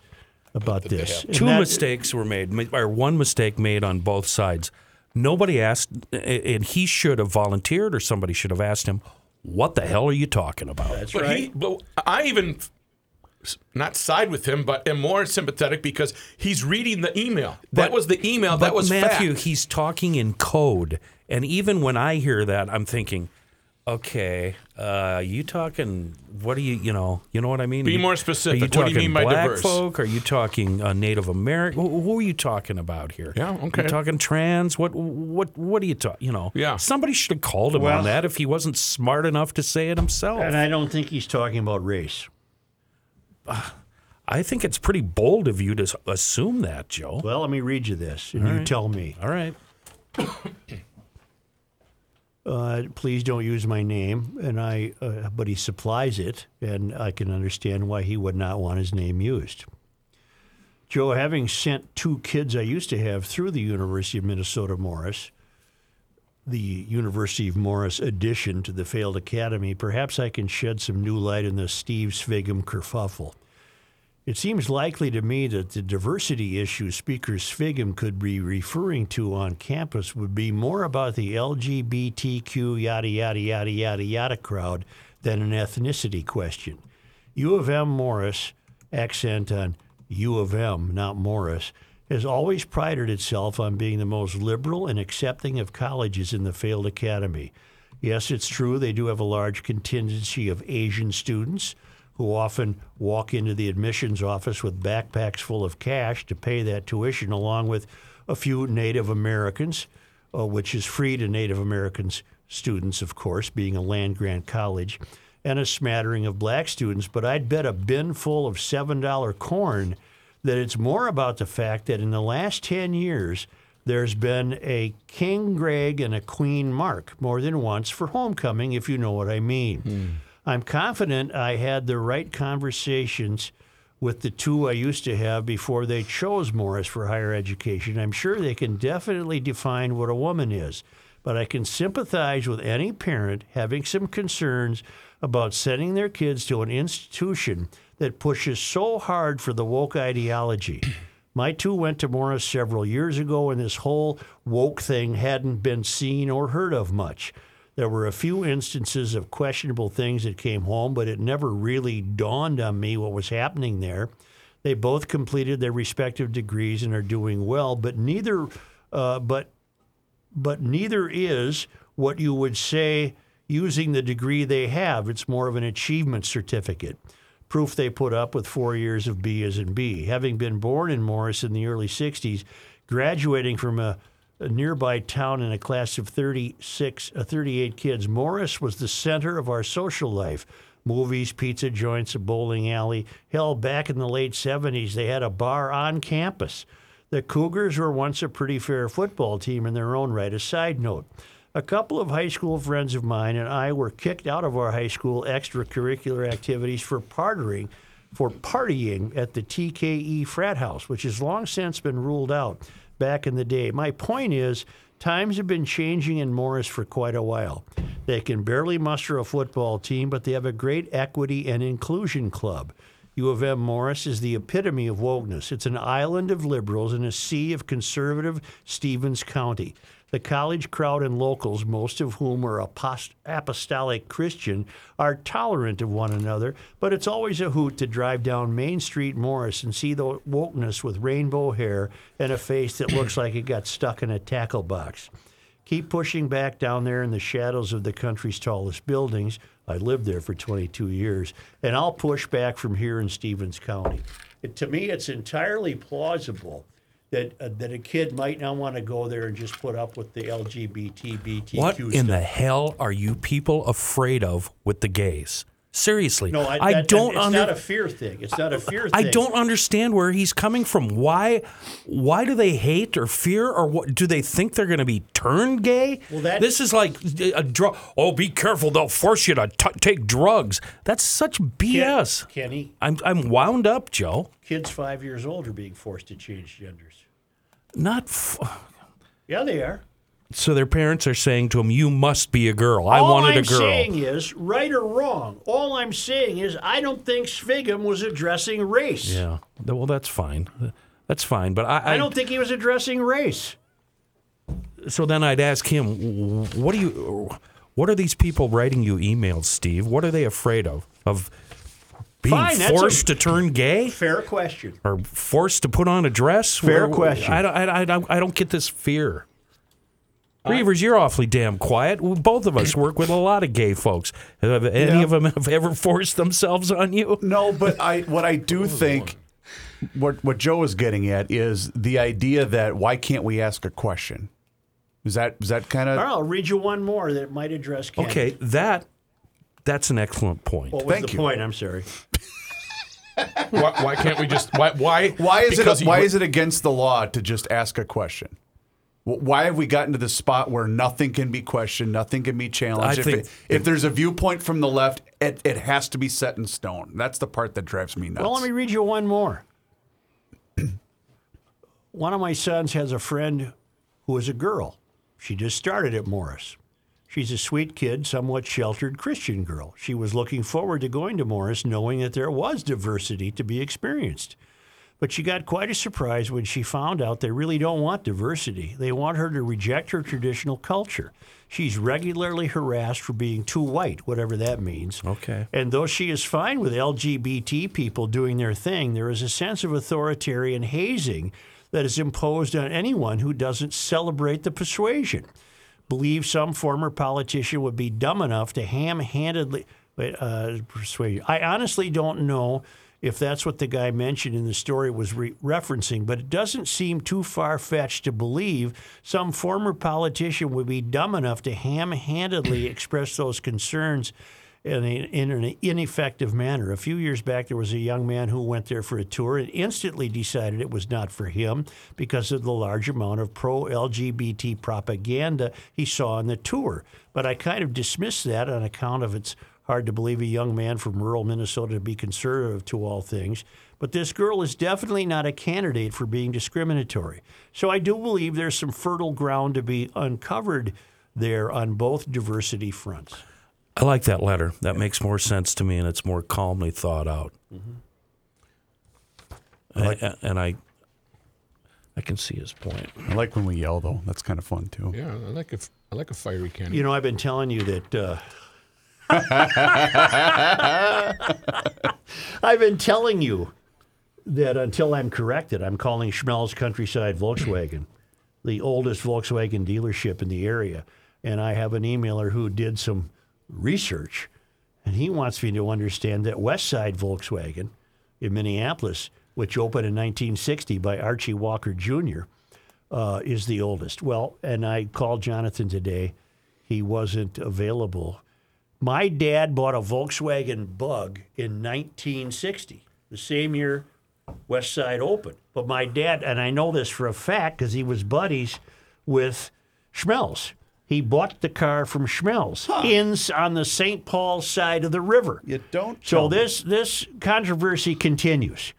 A: about this.
C: Two
A: that-
C: mistakes were made, or one mistake made on both sides. Nobody asked, and he should have volunteered, or somebody should have asked him, "What the hell are you talking about?"
A: That's
B: But
A: right.
B: he, but I even not side with him, but am more sympathetic because he's reading the email. that was the email.
C: But
B: that was
C: Matthew.
B: fact.
C: He's talking in code, and even when I hear that, I'm thinking, okay, uh, you talking? What do you, you know, you know what I mean?
B: Be
C: You-
B: more
C: Are you
B: specific. What
C: talking
B: do you mean by
C: black
B: diverse?
C: folk? Are you talking uh, Native American? Who, who are you talking about here?
B: Yeah, okay.
C: You talking trans? What, what, what are you talking? You know?
B: Yeah.
C: Somebody should have called him
A: Well-
C: on that if he wasn't smart enough to say it himself.
A: and I don't think he's talking about race.
C: I think it's pretty bold of you to assume that, Joe.
A: Well, let me read you this, and you tell me.
C: All right.
A: Uh, please don't use my name. And I, uh, but he supplies it, and I can understand why he would not want his name used. Joe, having sent two kids I used to have through the University of Minnesota Morris, the University of Morris addition to the failed academy, perhaps I can shed some new light in the Steve Sviggum kerfuffle. It seems likely to me that the diversity issue Speaker Sviggum could be referring to on campus would be more about the LGBTQ yada yada yada yada yada crowd than an ethnicity question. U of M Morris, accent on U of M, not Morris, has always prided itself on being the most liberal and accepting of colleges in the failed academy. Yes, it's true they do have a large contingency of Asian students who often walk into the admissions office with backpacks full of cash to pay that tuition, along with a few Native Americans, uh, which is free to Native Americans students, of course, being a land grant college, and a smattering of black students. But I'd bet a bin full of $7 corn that it's more about the fact that in the last 10 years, there's been a King Greg and a Queen Mark more than once for homecoming, if you know what I mean. I'm confident I had the right conversations with the two I used to have before they chose Morris for higher education. I'm sure they can definitely define what a woman is, but I can sympathize with any parent having some concerns about sending their kids to an institution that pushes so hard for the woke ideology. My two went to Morris several years ago, and this whole woke thing hadn't been seen or heard of much. There were a few instances of questionable things that came home, but it never really dawned on me what was happening there. They both completed their respective degrees and are doing well, but neither, uh, but but neither is what you would say using the degree they have. It's more of an achievement certificate. Proof they put up with four years of B as in B. Having been born in Morris in the early 60s, graduating from a, a nearby town in a class of 36, uh, 38 kids, Morris was the center of our social life. Movies, pizza joints, a bowling alley. Hell, back in the late 70s, they had a bar on campus. The Cougars were once a pretty fair football team in their own right. A side note a couple of high school friends of mine and I were kicked out of our high school extracurricular activities for partying, for partying at the TKE frat house, which has long since been ruled out back in the day. My point is, times have been changing in Morris for quite a while. They can barely muster a football team, but they have a great equity and inclusion club. U of M Morris is the epitome of wokeness. It's an island of liberals in a sea of conservative Stevens County. The college crowd and locals, most of whom are apost- apostolic Christian, are tolerant of one another, but it's always a hoot to drive down Main Street Morris and see the wokeness with rainbow hair and a face that looks like it got stuck in a tackle box. Keep pushing back down there in the shadows of the country's tallest buildings. I lived there for 22 years, and I'll push back from here in Stevens County. It, to me, it's entirely plausible that uh, that a kid might not want to go there and just put up with the LGBT BTQ
C: What
A: stuff.
C: in the hell are you people afraid of with the gays? Seriously,
A: no, I, that-
C: don't
A: It's
C: under-
A: not a fear thing. It's not a fear
C: I
A: thing.
C: I don't understand where he's coming from. Why? Why do they hate or fear, or what? Do they think they're going to be turned gay?
A: Well, that-
C: this is like a drug. Oh, be careful! They'll force you to t- take drugs. That's such BS.
A: Kenny,
C: I'm I'm wound up, Joe.
A: kids five years old are being forced to change genders.
C: Not f-
A: Yeah, they are.
C: so. Their parents are saying to them, "You must be a girl. I
A: all
C: wanted
A: I'm
C: a girl."
A: saying is, right or wrong, all I'm saying is I don't think Sviggum was addressing race.
C: yeah. Well, that's fine. That's fine. But I,
A: I don't think he was addressing race.
C: So then I'd ask him, what do you, what are these people writing you emails, Steve? What are they afraid of? Of being
A: Fine, that's a-
C: forced to turn gay
A: Fair question.
C: or forced to put on a dress?
A: Fair
C: Where-
A: question.
C: I don't, I, I, I don't get this fear. Reavers, you're awfully damn quiet. Both of us work with a lot of gay folks. Have any
E: Yeah.
C: of them have ever forced themselves on you?
E: No, but I what I do think what what Joe is getting at is the idea that why can't we ask a question? Is that is that kind of
A: right, I'll read you one more that might address Kenny.
C: Okay, that that's an excellent point.
A: What was
E: Thank
A: the
E: you.
A: point? I'm sorry.
B: Why, why can't we just why why
E: why is
B: because
E: it
B: he-
E: why is it against the law to just ask a question? Why have we gotten to the spot where nothing can be questioned, nothing can be challenged?
C: I
E: if,
C: think-
E: it- if there's a viewpoint from the left, it, it has to be set in stone. That's the part that drives me nuts.
A: Well, let me read you one more. one of my sons has a friend who is a girl. She just started at Morris. She's a sweet kid, somewhat sheltered Christian girl. She was looking forward to going to Morris knowing that there was diversity to be experienced. But she got quite a surprise when she found out they really don't want diversity. They want her to reject her traditional culture. She's regularly harassed for being too white, whatever that means.
C: Okay.
A: And though she is fine with LGBT people doing their thing, there is a sense of authoritarian hazing that is imposed on anyone who doesn't celebrate the persuasion. Believe some former politician would be dumb enough to ham-handedly uh, persuade you. I honestly don't know if that's what the guy mentioned in the story was re- referencing, but it doesn't seem too far fetched to believe some former politician would be dumb enough to ham handedly express those concerns in, a, in an ineffective manner. A few years back, there was a young man who went there for a tour and instantly decided it was not for him because of the large amount of pro LGBT propaganda he saw on the tour. But I kind of dismissed that on account of its hard to believe a young man from rural Minnesota to be conservative to all things. But this girl is definitely not a candidate for being discriminatory. So I do believe there's some fertile ground to be uncovered there on both diversity fronts.
C: I like that letter. That makes more sense to me, and it's more calmly thought out.
H: like-
C: and, and I, I can see his point.
H: I like when we yell though. That's kind of fun too.
B: Yeah, I like a, I like a fiery Kenny.
A: You know, I've been telling you that. Uh, I've been telling you that until I'm corrected, I'm calling Schmelz Countryside Volkswagen the oldest Volkswagen dealership in the area. And I have an emailer who did some research, and he wants me to understand that Westside Volkswagen in Minneapolis, which opened in 1960 by Archie Walker Jr., uh, is the oldest. Well, and I called Jonathan today. He wasn't available. My dad bought a Volkswagen Bug in 1960, the same year West Side opened. But my dad, and I know this for a fact because he was buddies with Schmelz. He bought the car from Schmelz in on the St. Paul side of the river.
E: You don't.
A: So
E: tell me.
A: this this controversy continues.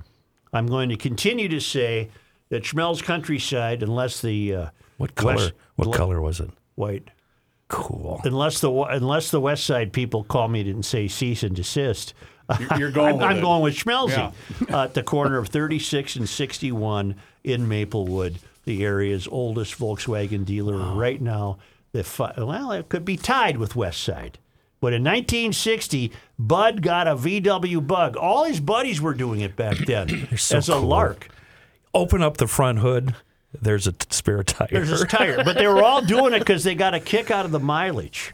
A: I'm going to continue to say that Schmelz Countryside, unless the uh,
C: What color?
A: West-
C: what
A: le-
C: color was it?
A: white,
C: Cool.
A: unless the unless the West Side people call me and say cease and desist.
E: You're- you're going
A: I'm,
E: with
A: I'm
E: it.
A: going with Schmelzy
E: Yeah.
A: uh, at the corner of 36 and 61 in Maplewood, the area's oldest Volkswagen dealer right now. The well, it could be tied with West Side. But in 1960, Bud got a VW Bug. All his buddies were doing it back then
C: so
A: as a
C: cool.
A: lark.
C: Open up the front hood. There's a t- spare tire.
A: There's his tire, but they were all doing it because they got a kick out of the mileage,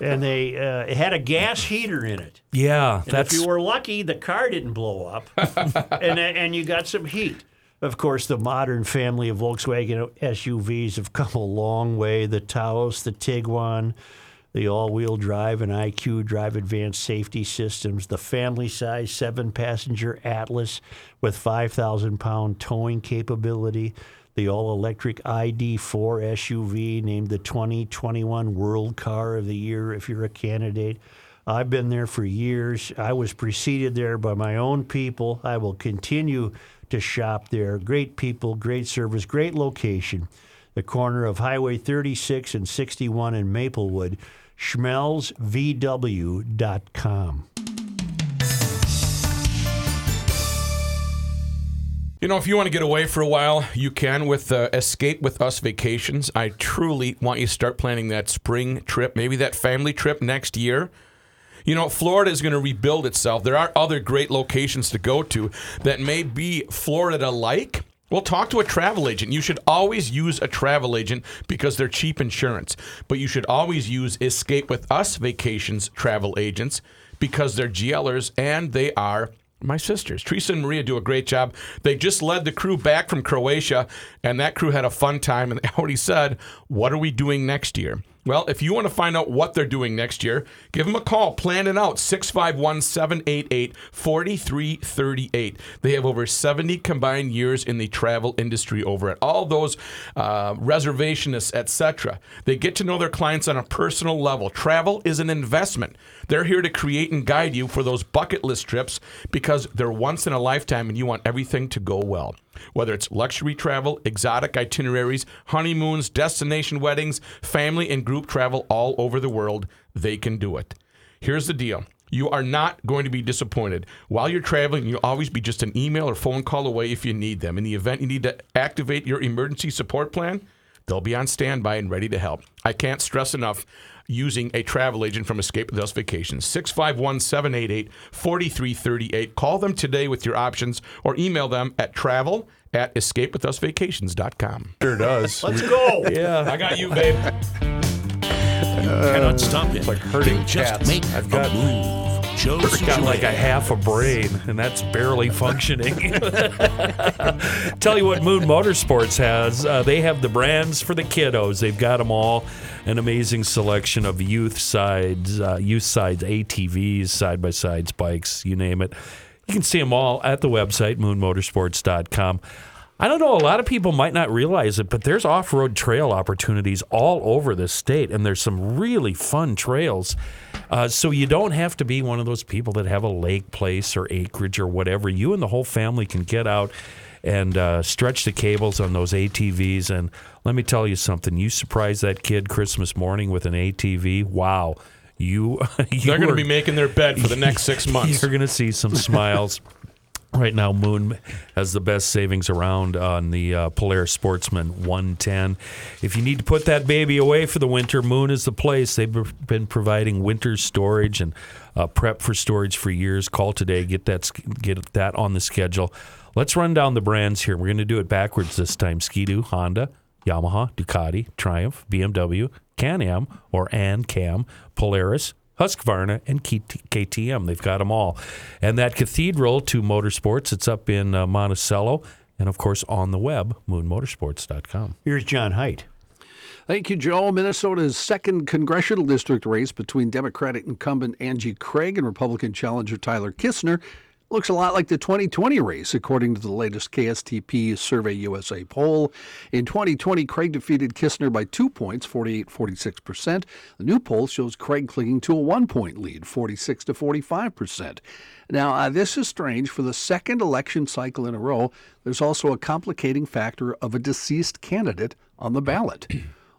A: and they uh, it had a gas heater in it.
C: yeah,
A: And
C: that's
A: if you were lucky, the car didn't blow up, and and you got some heat. Of course, the modern family of Volkswagen SUVs have come a long way. The Taos, the Tiguan, the all-wheel drive and IQ drive advanced safety systems, the family-size seven-passenger Atlas with 5,000-pound towing capability, the all-electric ID4 SUV named the 2021 World Car of the Year if you're a candidate. I've been there for years. I was preceded there by my own people. I will continue to shop there. Great people, great service, great location. The corner of Highway 36 and 61 in Maplewood. SchmelzVW.com.
B: You know, if you want to get away for a while, you can with uh, Escape with Us Vacations. I truly want you to start planning that spring trip, maybe that family trip next year. You know, Florida is going to rebuild itself. There are other great locations to go to that may be Florida like. Well, talk to a travel agent. You should always use a travel agent because they're cheap insurance. But you should always use Escape with Us Vacations travel agents because they're GLers and they are my sisters. Teresa and Maria do a great job. They just led the crew back from Croatia, and that crew had a fun time. And they already said, What are we doing next year? Well, if you want to find out what they're doing next year, give them a call. Plan it out. 651 788 4338. They have over 70 combined years in the travel industry over at all those uh, reservationists, etc. They get to know their clients on a personal level. Travel is an investment. They're here to create and guide you for those bucket list trips because they're once in a lifetime and you want everything to go well. Whether it's luxury travel, exotic itineraries, honeymoons, destination weddings, family and group travel all over the world, they can do it. Here's the deal. You are not going to be disappointed. While you're traveling, you'll always be just an email or phone call away if you need them. In the event you need to activate your emergency support plan, they'll be on standby and ready to help. I can't stress enough using a travel agent from Escape with Us Vacations. 651 788 4338. Call them today with your options or email them at travel at escapewithusvacations.com.
H: Sure does.
A: Let's go.
B: Yeah. I got you, babe.
J: Cannot stop it.
H: like herding
J: Just
H: cats.
J: make
C: I've
J: a
C: got-
J: move. Joe's
C: got like a half a brain, and that's barely functioning. Tell you what, Moon Motorsports has. Uh, they have the brands for the kiddos. They've got them all. An amazing selection of youth sides, uh, youth sides, ATVs, side by sides, bikes, you name it. You can see them all at the website moonmotorsports.com. I don't know. A lot of people might not realize it, but there's off-road trail opportunities all over the state, and there's some really fun trails. Uh, so you don't have to be one of those people that have a lake place or acreage or whatever. You and the whole family can get out and uh, stretch the cables on those ATVs. And let me tell you something: you surprise that kid Christmas morning with an ATV. Wow, you, you
B: They're going to be making their bed for the next six months.
C: you're going to see some smiles. Right now, Moon has the best savings around on the uh, Polaris Sportsman 110. If you need to put that baby away for the winter, Moon is the place. They've been providing winter storage and uh, prep for storage for years. Call today, get that get that on the schedule. Let's run down the brands here. We're going to do it backwards this time. Ski-Doo, Honda, Yamaha, Ducati, Triumph, BMW, Can-Am or An-Cam, Polaris, Husqvarna, and KTM. They've got them all. And that Cathedral to Motorsports, it's up in uh, Monticello. And of course, on the web, moonmotorsports.com.
A: Here's John Height.
F: Thank you, Joe. Minnesota's second congressional district race between Democratic incumbent Angie Craig and Republican challenger Tyler Kistner looks a lot like the 2020 race, according to the latest KSTP Survey USA poll. In 2020, Craig defeated Kistner by two points, 48 46%. The new poll shows Craig clinging to a one point lead, 46 to 45%. Now, uh, this is strange. For the second election cycle in a row, there's also a complicating factor of a deceased candidate on the ballot.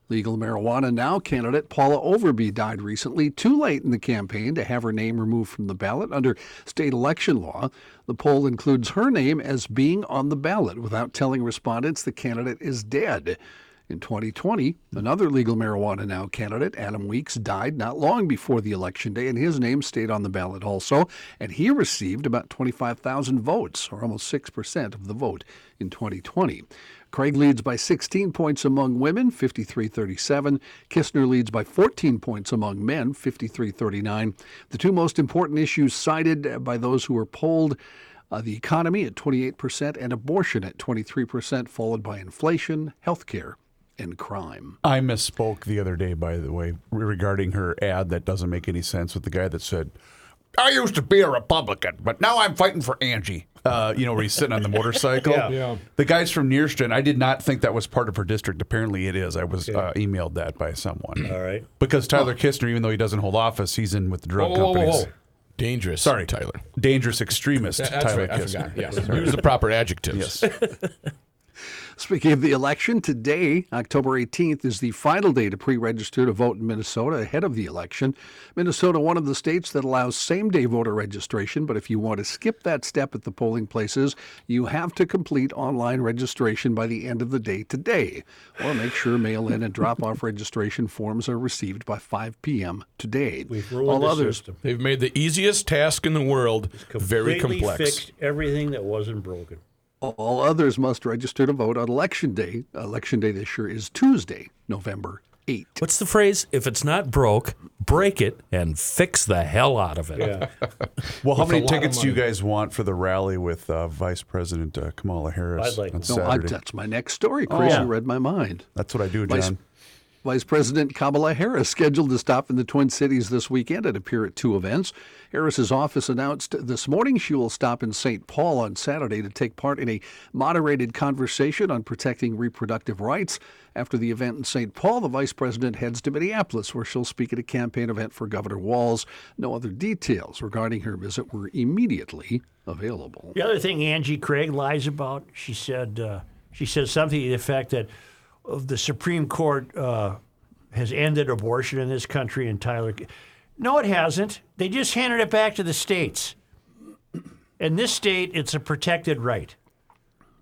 F: Legal Marijuana Now candidate Paula Overby died recently, too late in the campaign to have her name removed from the ballot under state election law. The poll includes her name as being on the ballot without telling respondents the candidate is dead. In 2020, another Legal Marijuana Now candidate, Adam Weeks, died not long before the election day, and his name stayed on the ballot also, and he received about 25,000 votes, or almost 6% of the vote in 2020. Craig leads by 16 points among women, 53 37. Kistner leads by 14 points among men, 53 39. The two most important issues cited by those who were polled uh, the economy at 28% and abortion at 23%, followed by inflation, health care, and crime.
H: I misspoke the other day, by the way, regarding her ad that doesn't make any sense with the guy that said, I used to be a Republican, but now I'm fighting for Angie. Uh, you know, where he's sitting on the motorcycle.
A: Yeah.
B: Yeah.
H: The guy's from Nerstrand, I did not think that was part of her district. Apparently it is. I was uh, emailed that by someone.
A: All right.
H: Because Tyler Kistner, even though he doesn't hold office, he's in with the drug
B: Whoa, whoa, whoa,
H: companies.
B: whoa. Dangerous.
H: Sorry,
B: Tyler.
H: Dangerous extremist,
B: That's
H: Tyler
B: right.
H: Kistner.
B: Yes. Use the proper adjectives.
H: Yes.
F: Speaking of the election, today, October 18th, is the final day to pre register to vote in Minnesota ahead of the election. Minnesota, one of the states that allows same day voter registration, but if you want to skip that step at the polling places, you have to complete online registration by the end of the day today. Or make sure mail in and drop off registration forms are received by 5 p.m. today.
A: We've ruined
F: All
A: the
F: others,
A: system.
B: They've made the easiest task in the world very
A: Completely
B: complex.
A: fixed everything that wasn't broken.
F: All others must register to vote on election day. Election day this year is Tuesday, November 8th.
C: What's the phrase? If it's not broke, break it and fix the hell out of it.
A: Yeah.
H: Well, how many tickets do you guys want for the rally with uh, Vice President uh, Kamala Harris
A: I'd like
H: on
A: one.
F: No, I, that's my next story, Chris.
A: yeah.
F: You read my mind.
H: That's what I do,
F: My,
H: John.
F: Vice President Kamala Harris scheduled to stop in the Twin Cities this weekend and appear at two events. Harris's office announced this morning she will stop in St. Paul on Saturday to take part in a moderated conversation on protecting reproductive rights. After the event in St. Paul, the vice president heads to Minneapolis, where she'll speak at a campaign event for Governor Walz. No other details regarding her visit were immediately available.
A: The other thing Angie Craig lies about, she said, uh, she said something to the effect that the Supreme Court uh, has ended abortion in this country, and Tyler. No, it hasn't. They just handed it back to the states. In this state, it's a protected right.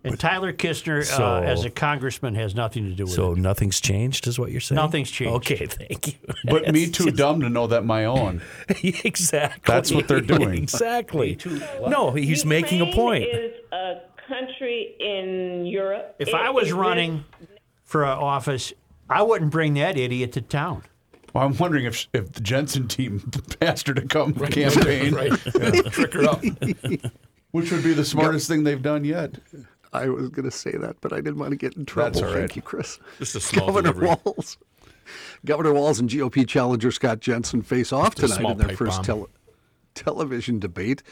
A: And Tyler Kistner,
C: So-
A: uh, as a congressman, has nothing to do with
C: So
A: it.
C: So nothing's changed, is what you're saying?
A: Nothing's changed.
C: Okay, thank you.
E: But me too dumb to know that my own.
C: exactly.
E: That's what they're doing.
C: exactly. No, he's making a
L: Ukraine
C: point.
L: is a country in Europe.
A: If
L: It
A: I was
L: exists-
A: running for uh, office, I wouldn't bring that idiot to town.
E: Well, I'm wondering if if the Jensen team asked her to come campaign,
B: right. Yeah, trick her up.
E: which would be the smartest thing they've done yet.
F: I was going to say that, but I didn't want to get in trouble.
E: That's all right.
F: Thank you, Chris.
B: Just a small
F: Governor
B: delivery.
F: Walz. Governor Walz and GOP challenger Scott Jensen face off
B: Just
F: tonight in their first tele- television debate.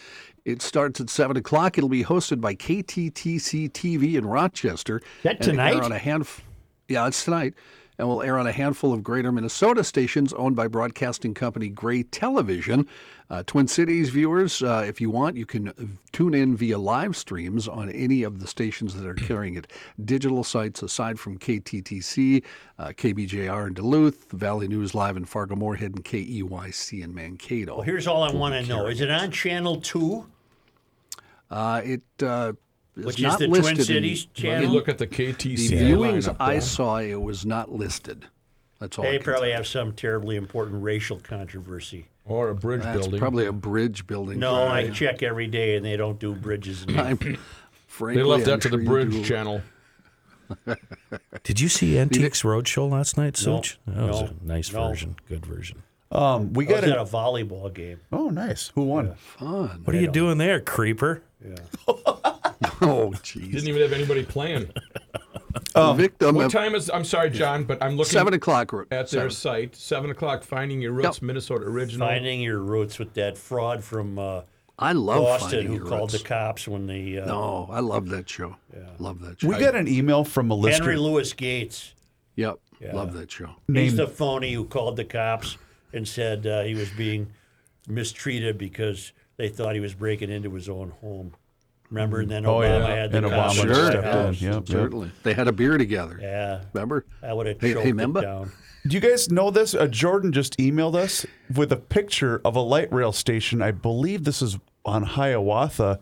F: It starts at 7 o'clock. It'll be hosted by KTTC TV in Rochester.
A: That
F: And it'll air
A: tonight?
F: On a handf- yeah, it's tonight. And will air on a handful of greater Minnesota stations owned by broadcasting company Gray Television. Uh, Twin Cities viewers, uh, if you want, you can tune in via live streams on any of the stations that are carrying it. Digital sites aside from KTTC, uh, KBJR in Duluth, Valley News Live in Fargo Moorhead, and KEYC in Mankato.
A: Well, here's all I want to know: Is it on Channel Two,
F: Uh, it is
A: which is
F: not
A: the
F: listed
A: Twin
F: in-
A: Cities
B: Let me
A: channel?
B: look at the KTC.
F: The
B: viewings
F: I saw, it was not listed. That's all.
A: They
F: can
A: probably have some terribly important racial controversy.
B: or a bridge
F: That's
B: building.
F: probably a bridge building.
A: No, I check every day, and they don't do bridges. And
F: I'm, frankly,
B: they left
F: I'm
B: that to the
F: sure you
B: bridge channel.
C: Did you see Antiques Roadshow last night,
A: No,
C: That was
A: no,
C: a nice
A: no.
C: version. Good version.
E: Um, we
A: I was
E: got
A: at a volleyball game.
E: Oh, nice. Who won?
F: Fun.
C: What are you doing there, creeper?
F: Oh, jeez.
B: Didn't even have anybody playing.
F: The victim
B: What
F: of
B: time is? I'm sorry, John, but I'm looking
F: seven o'clock. ro-
B: at their
F: seven.
B: site. Seven o'clock. Finding your roots,
F: Yep.
B: Minnesota original.
A: Finding your roots with that fraud from uh,
F: I love
A: Boston
F: finding
A: who
F: your
A: called
F: roots.
A: the cops when the uh,
F: No, I love that show. Love that show.
E: We got an email from a listener.
A: Henry Louis Gates.
F: Yep.
A: Yeah.
F: Love that show.
A: He's
E: Named-
A: the phony who called the cops and said uh, he was being mistreated because they thought he was breaking into his own home. Remember? And then
E: Oh,
A: Obama
E: yeah.
A: had the
E: And
A: cops
E: Obama
A: at the
F: Sure.
E: stepped in.
A: house.
E: Yep, yep.
F: Certainly. They had a beer together.
A: Yeah,
F: Remember?
A: I would have
F: Hey-
A: choked
F: hey,
A: it
F: member?
A: down.
E: Do you guys know this? Uh, Jordan just emailed us with a picture of a light rail station. I believe this is on Hiawatha.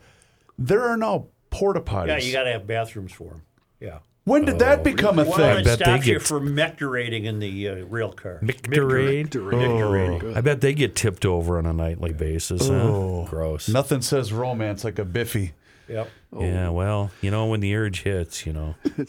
E: There are now porta potties.
A: Yeah, you got to have bathrooms for him. Yeah.
E: When did that become a
A: Well,
E: thing?
A: it
C: bet they
A: stops you
C: get-
A: from micturating in the uh, rail car.
C: Mictorade?
A: Micturating.
C: I bet they get tipped over on a nightly basis. Huh? Gross.
E: Nothing says romance like a biffy.
A: Yep.
C: Yeah, well, you know, when the urge hits, you know.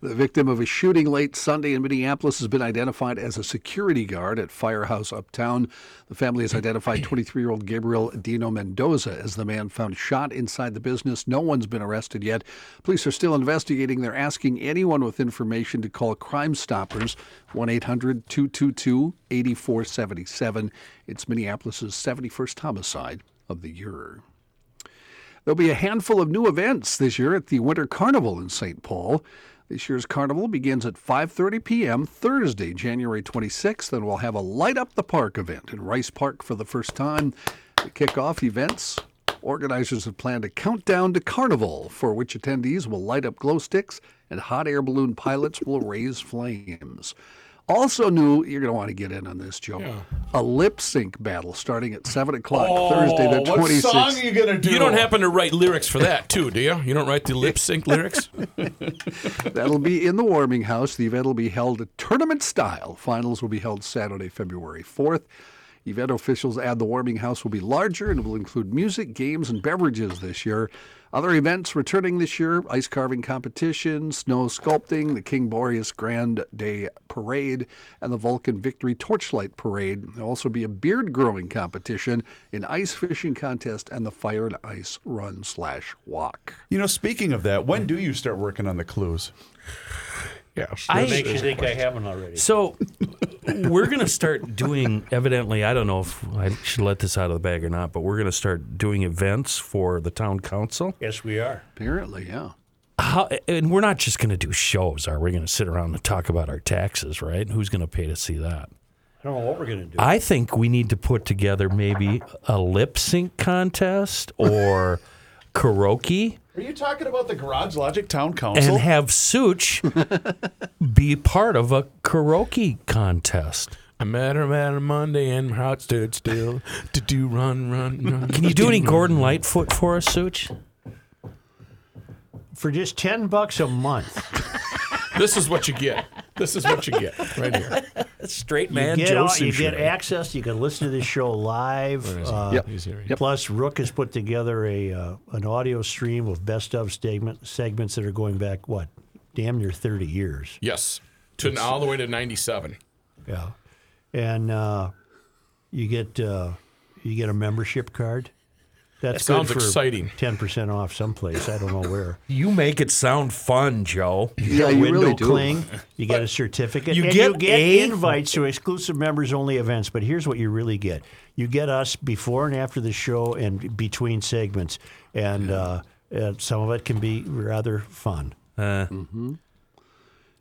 F: The victim of a shooting late Sunday in Minneapolis has been identified as a security guard at Firehouse Uptown. The family has identified 23 year old Gabriel Dino Mendoza as the man found shot inside the business. No one's been arrested yet. Police are still investigating. They're asking anyone with information to call Crime Stoppers 1 800 222 8477. It's Minneapolis' 71st homicide of the year. There'll be a handful of new events this year at the Winter Carnival in St. Paul. This year's carnival begins at 5:30 p.m. Thursday, January 26th, and we'll have a light up the park event in Rice Park for the first time. To kick off events, organizers have planned a countdown to carnival, for which attendees will light up glow sticks and hot air balloon pilots will raise flames. Also new, you're going to want to get in on this, Joe. A lip sync battle starting at 7 o'clock oh, Thursday, the twenty sixth.
E: what
F: 26th.
E: song are you gonna do?
B: You don't happen to write lyrics for that, too, do you? You don't write the lip sync lyrics?
F: That'll be in the warming house. The event will be held at tournament style. Finals will be held Saturday, February 4th. Event officials add the warming house will be larger and will include music, games, and beverages this year. Other events returning this year ice carving competition, snow sculpting, the King Boreas Grand Day Parade, and the Vulcan Victory Torchlight Parade. There'll also be a beard growing competition, an ice fishing contest, and the Fire and Ice Run slash Walk.
E: You know, speaking of that, when do you start working on the clues?
B: Yes.
C: I-
A: What makes you think I haven't already?
C: So we're going to start doing, evidently, I don't know if I should let this out of the bag or not, but we're going to start doing events for the town council.
A: Yes, we are.
F: Apparently, yeah.
C: How, and we're not just going to do shows, are we? Going to sit around and talk about our taxes, right? Who's going to pay to see that?
A: I don't know what we're going to do.
C: I think we need to put together maybe a lip sync contest or karaoke
E: Are you talking about the Garage Logic Town Council?
C: and have Such be part of a karaoke contest.
B: I met her at a Monday and her heart stood still. To do run, run, run.
C: Can you do any Gordon Lightfoot for us, Such?
A: For just 10 bucks a month,
B: This is what you get. This is what you get right here.
C: Straight
A: you
C: man,
A: get, all-
C: Joe
A: you get access. You can listen to this show live. Uh,
F: Yep.
B: He's here.
A: Plus, Rook has put together a uh, an audio stream of best of segment, segments that are going back, what, damn near 30 years.
B: Yes. To all the way to 97.
A: Yeah. And uh, you get uh, you get a membership card. That's
B: That sounds
A: good for
B: exciting.
A: 10% off someplace. I don't know where.
C: You make it sound fun, Joe.
F: Yeah,
A: a
F: you
A: window
F: really do.
A: cling. You get a certificate.
C: You
A: and
C: get
A: you get
C: a-
A: invites to exclusive members only events. But here's what you really get: you get us before and after the show and between segments, and uh, uh, some of it can be rather fun.
C: Uh,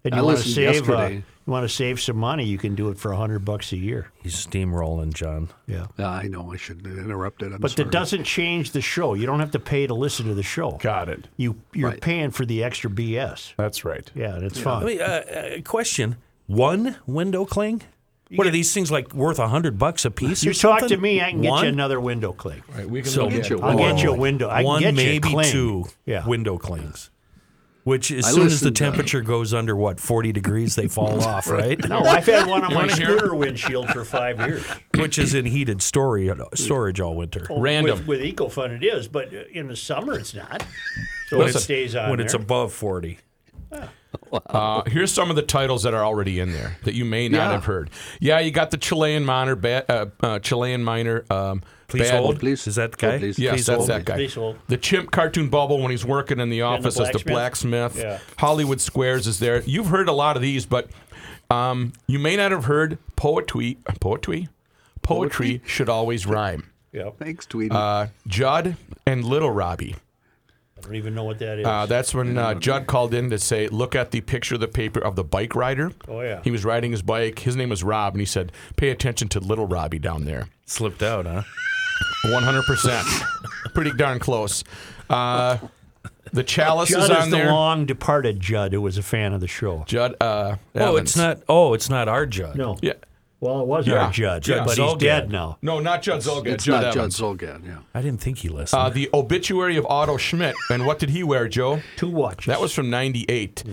A: And you want to save uh, you want to save some money, you can do it for a hundred bucks a year.
C: he's steamrolling, John.
A: Yeah.
F: Yeah, I know I shouldn't have interrupted. I'm
A: But
F: sorry.
A: that doesn't change the show. You don't have to pay to listen to the show.
E: Got it.
A: You you're
F: Right.
A: paying for the extra BS.
E: That's right.
A: Yeah, and it's fun.
C: I mean, uh, uh, question: One window cling? What are these things like worth a hundred bucks a piece?
A: You
C: or
A: talk to me, I can get
C: One?
A: you another window cling.
B: Right, we can
C: So
F: Get you
A: I'll get you a window. I can
C: one,
A: get you a
C: maybe
A: cling.
C: two
A: Yeah.
C: window clings. Which, as
F: I
C: soon as the
F: listened, uh,
C: temperature goes under what forty degrees, they fall off, right?
A: No, I've had one on my scooter windshield for five years.
C: Which is in heated storage storage all winter.
B: Random.
A: With, with EcoFun, it is, but in the summer, it's not. So
C: When
A: it
C: it's-
A: stays on
C: when
A: there.
C: it's above forty.
B: Uh, here's some of the titles that are already in there that you may not
F: Yeah.
B: have heard. Yeah, you got the Chilean miner, ba- uh, uh, Chilean miner. Um,
C: Please
B: bad-
C: hold.
F: Please.
C: Is that the guy?
F: Hold, please.
B: Yes,
C: Please
B: that's
C: hold.
B: that guy.
A: Please hold.
B: The chimp cartoon bubble when he's working in the office as the
A: blacksmith?
B: blacksmith.
A: Yeah.
B: Hollywood Squares is there. You've heard a lot of these, but um, you may not have heard poetry. Poetry, poetry should always rhyme.
A: Yep.
F: Thanks, Tweety.
B: Uh, Judd and Little Robbie.
A: I don't even know what that is.
B: Uh, that's when uh, Judd called in to say, "Look at the picture of the paper of the bike rider."
A: Oh, yeah.
B: He was riding his bike. His name was Rob, and he said, "Pay attention to Little Robbie down there."
C: Slipped out, huh?
B: One hundred percent, pretty darn close. Uh, the chalice
A: Judd
B: is
A: is
B: on
A: the
B: there.
A: long departed Judd who was a fan of the show.
B: Judd. Uh,
C: Oh,
B: Evans.
C: it's not. Oh, it's not our Judd.
A: No.
B: Yeah.
A: Well, it was
B: Yeah.
A: our Judd,
C: Judd
A: but
C: Zulgad.
A: he's dead now.
B: No, not Judd Zulgad.
F: it's
B: Judd
F: not
B: Evans.
F: Judd Zulgad, yeah.
C: I didn't think he listened.
B: Uh, the obituary of Otto Schmidt. And what did he wear, Joe?
A: Two watches.
B: That was from '98.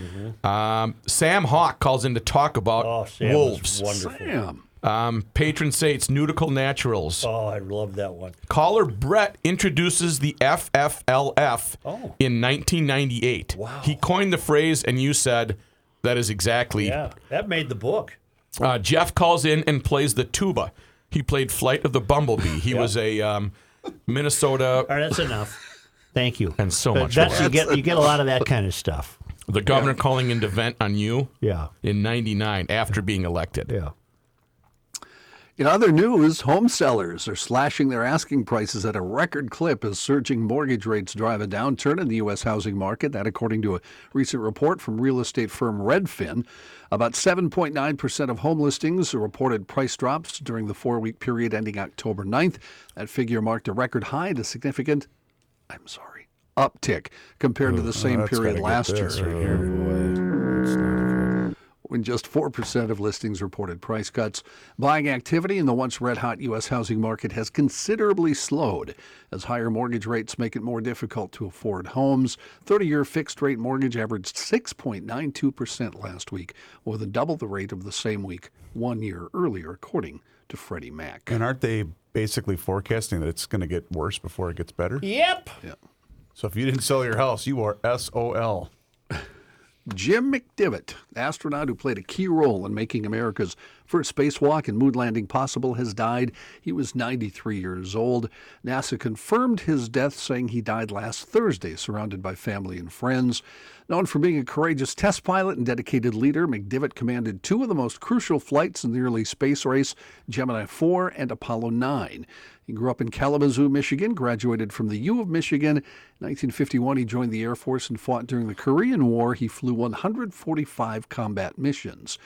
B: Um, Sam Hawk calls in to talk about
A: oh, Sam
B: wolves.
A: was wonderful.
F: Damn.
B: Um, patron saints, Nautical Naturals.
A: Oh, I love that one.
B: Caller Brett introduces the FFLF
A: Oh.
B: in 1998.
A: Wow.
B: He coined the phrase, and you said that is exactly.
A: Yeah, that made the book.
B: Uh, Jeff calls in and plays the tuba. He played Flight of the Bumblebee. He was a um, Minnesota
A: All right, that's enough. Thank you.
B: and so much
A: that's
B: more.
A: you get you get a lot of that kind of stuff.
B: The governor calling in to vent on you
A: Yeah,
B: in 99 after being elected.
A: yeah.
F: In other news, home sellers are slashing their asking prices at a record clip as surging mortgage rates drive a downturn in the U.S. housing market. That, according to a recent report from real estate firm Redfin. About 7.9% of home listings reported price drops during the four week period ending October 9th. That figure marked a record high and a significant, I'm sorry, uptick compared to the same period last year. When just 4% of listings reported price cuts. Buying activity in the once red hot U.S. housing market has considerably slowed as higher mortgage rates make it more difficult to afford homes. 30 year fixed rate mortgage averaged 6.92% last week, more than double the rate of the same week one year earlier, according to Freddie Mac.
H: And aren't they basically forecasting that it's going to get worse before it gets better?
A: Yep.
H: So if you didn't sell your house, you are SOL.
F: Jim McDivitt, astronaut who played a key role in making America's First spacewalk and moon landing possible has died. He was 93 years old. NASA confirmed his death, saying he died last Thursday, surrounded by family and friends. Known for being a courageous test pilot and dedicated leader, McDivitt commanded two of the most crucial flights in the early space race Gemini 4 and Apollo 9. He grew up in Kalamazoo, Michigan, graduated from the U of Michigan. In 1951, he joined the Air Force and fought during the Korean War. He flew 145 combat missions.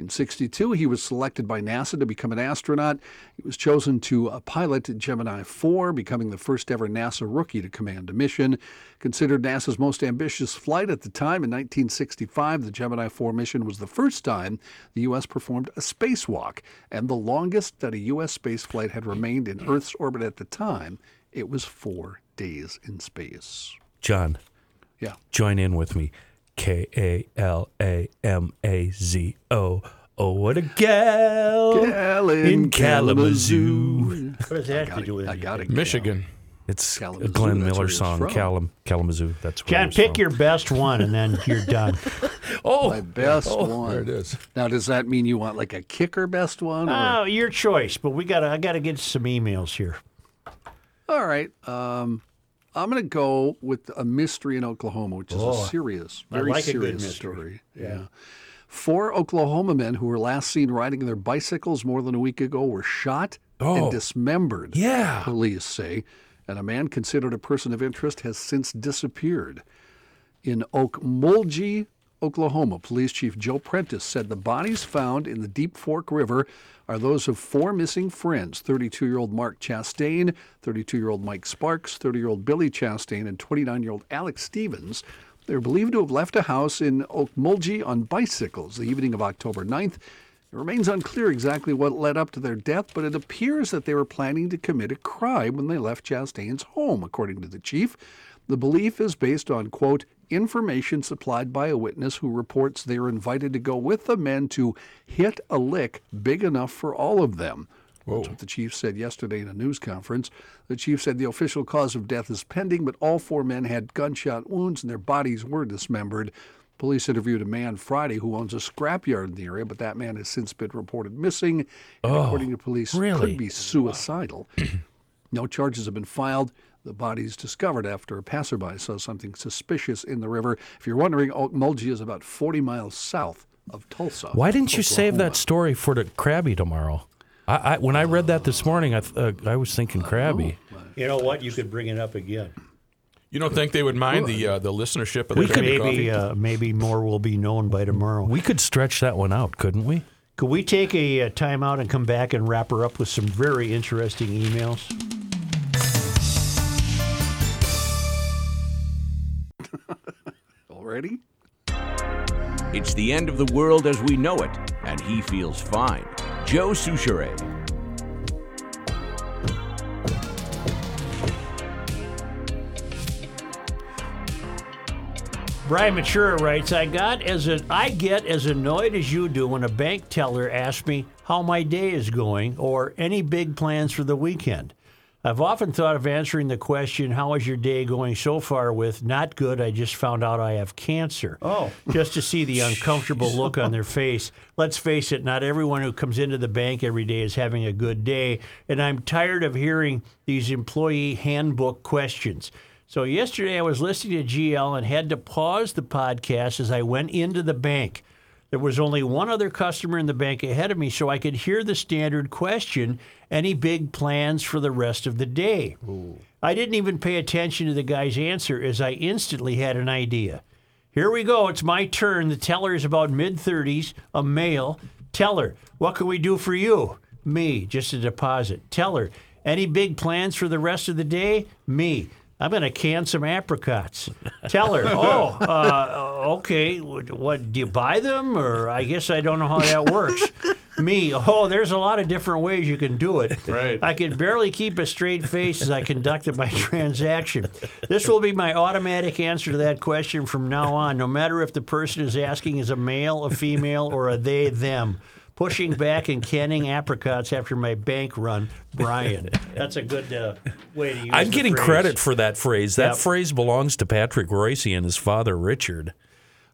F: In 62, he was selected by NASA to become an astronaut. He was chosen to uh, pilot Gemini 4, becoming the first ever NASA rookie to command a mission. Considered NASA's most ambitious flight at the time in 1965, the Gemini 4 mission was the first time the U.S. performed a spacewalk and the longest that a U.S. spaceflight had remained in Earth's orbit at the time. It was four days in space.
C: John.
F: Yeah.
C: Join in with me. K A L A M A Z O. Oh, what a gal,
F: Gal
C: in Kalamazoo.
A: What does that have to do with
F: I got it.
B: Michigan.
C: It's
F: Kalamazoo,
C: a Glenn
F: that's
C: Miller song,
F: from.
C: Kalam, Kalamazoo. That's where
A: John,
C: he's
A: pick
C: from.
A: your best one, and then you're done.
C: Oh,
F: My best one.
B: There it is.
F: Now, does that mean you want like a kicker best one? Or?
A: Oh, your choice. But we got to I got to get some emails here.
F: All right. Um, I'm going to go with a mystery in Oklahoma, which is a serious, very
A: like
F: serious story. Yeah. Four Oklahoma men who were last seen riding their bicycles more than a week ago were shot and
C: Oh.
F: dismembered.
C: Yeah.
F: Police say, and a man considered a person of interest has since disappeared. In Okmulgee, Oklahoma, Police Chief Joe Prentice said the bodies found in the Deep Fork River are those of four missing friends 32 year old Mark Chastain, 32 year old Mike Sparks, 30 year old Billy Chastain, and 29 year old Alex Stevens. They're believed to have left a house in Okmulgee on bicycles the evening of October 9th. It remains unclear exactly what led up to their death, but it appears that they were planning to commit a crime when they left Chastain's home, according to the chief. The belief is based on, quote, information supplied by a witness who reports they were invited to go with the men to hit a lick big enough for all of them. That's what the chief said yesterday in a news conference. The chief said the official cause of death is pending, but all four men had gunshot wounds and their bodies were dismembered. Police interviewed a man Friday who owns a scrapyard in the area, but that man has since been reported missing. And according to police,
C: really?
F: could be suicidal. No charges have been filed. The bodies discovered after a passerby saw something suspicious in the river. If you're wondering, Okmulgee is about 40 miles south of Tulsa.
C: Why didn't you save that story for the Krabby tomorrow? I, I when I read that this morning, I th- uh, I was thinking Krabby.
A: You know what? You could bring it up again.
B: You don't think they would mind the uh, the listenership of the Krabby
A: Maybe
B: Coffee?
A: uh, maybe more will be known by tomorrow.
C: We could stretch that one out, couldn't we?
A: Could we take a, uh timeout and come back and wrap her up with some very interesting emails?
F: Already?
M: It's the end of the world as we know it, and he feels fine. Joe Soucheray.
A: Brian Matura writes, I got as a, I get as annoyed as you do when a bank teller asks me how my day is going or any big plans for the weekend. I've often thought of answering the question, How is your day going so far? with not good, I just found out I have cancer.
E: Oh.
A: Just to see the uncomfortable look on their face. Let's face it, not everyone who comes into the bank every day is having a good day. And I'm tired of hearing these employee handbook questions. So yesterday I was listening to GL and had to pause the podcast as I went into the bank. There was only one other customer in the bank ahead of me, so I could hear the standard question any big plans for the rest of the day? I didn't even pay attention to the guy's answer as I instantly had an idea. Here we go. It's my turn. The teller is about mid 30s, a male. Teller, what can we do for you? Me, just a deposit. Teller, any big plans for the rest of the day? Me. I'm going to can some apricots. Tell her, oh, uh, okay. What, what, do you buy them? Or I guess I don't know how that works. Me, oh, there's a lot of different ways you can do it.
B: Right.
A: I can barely keep a straight face as I conducted my transaction. This will be my automatic answer to that question from now on, no matter if the person is asking is a male, a female, or a they, them. Pushing back and canning apricots after my bank run, Brian. That's a good uh, way to use
C: I'm getting
A: phrase.
C: credit for that phrase. That
A: Yep.
C: phrase belongs to Patrick Royce and his father Richard.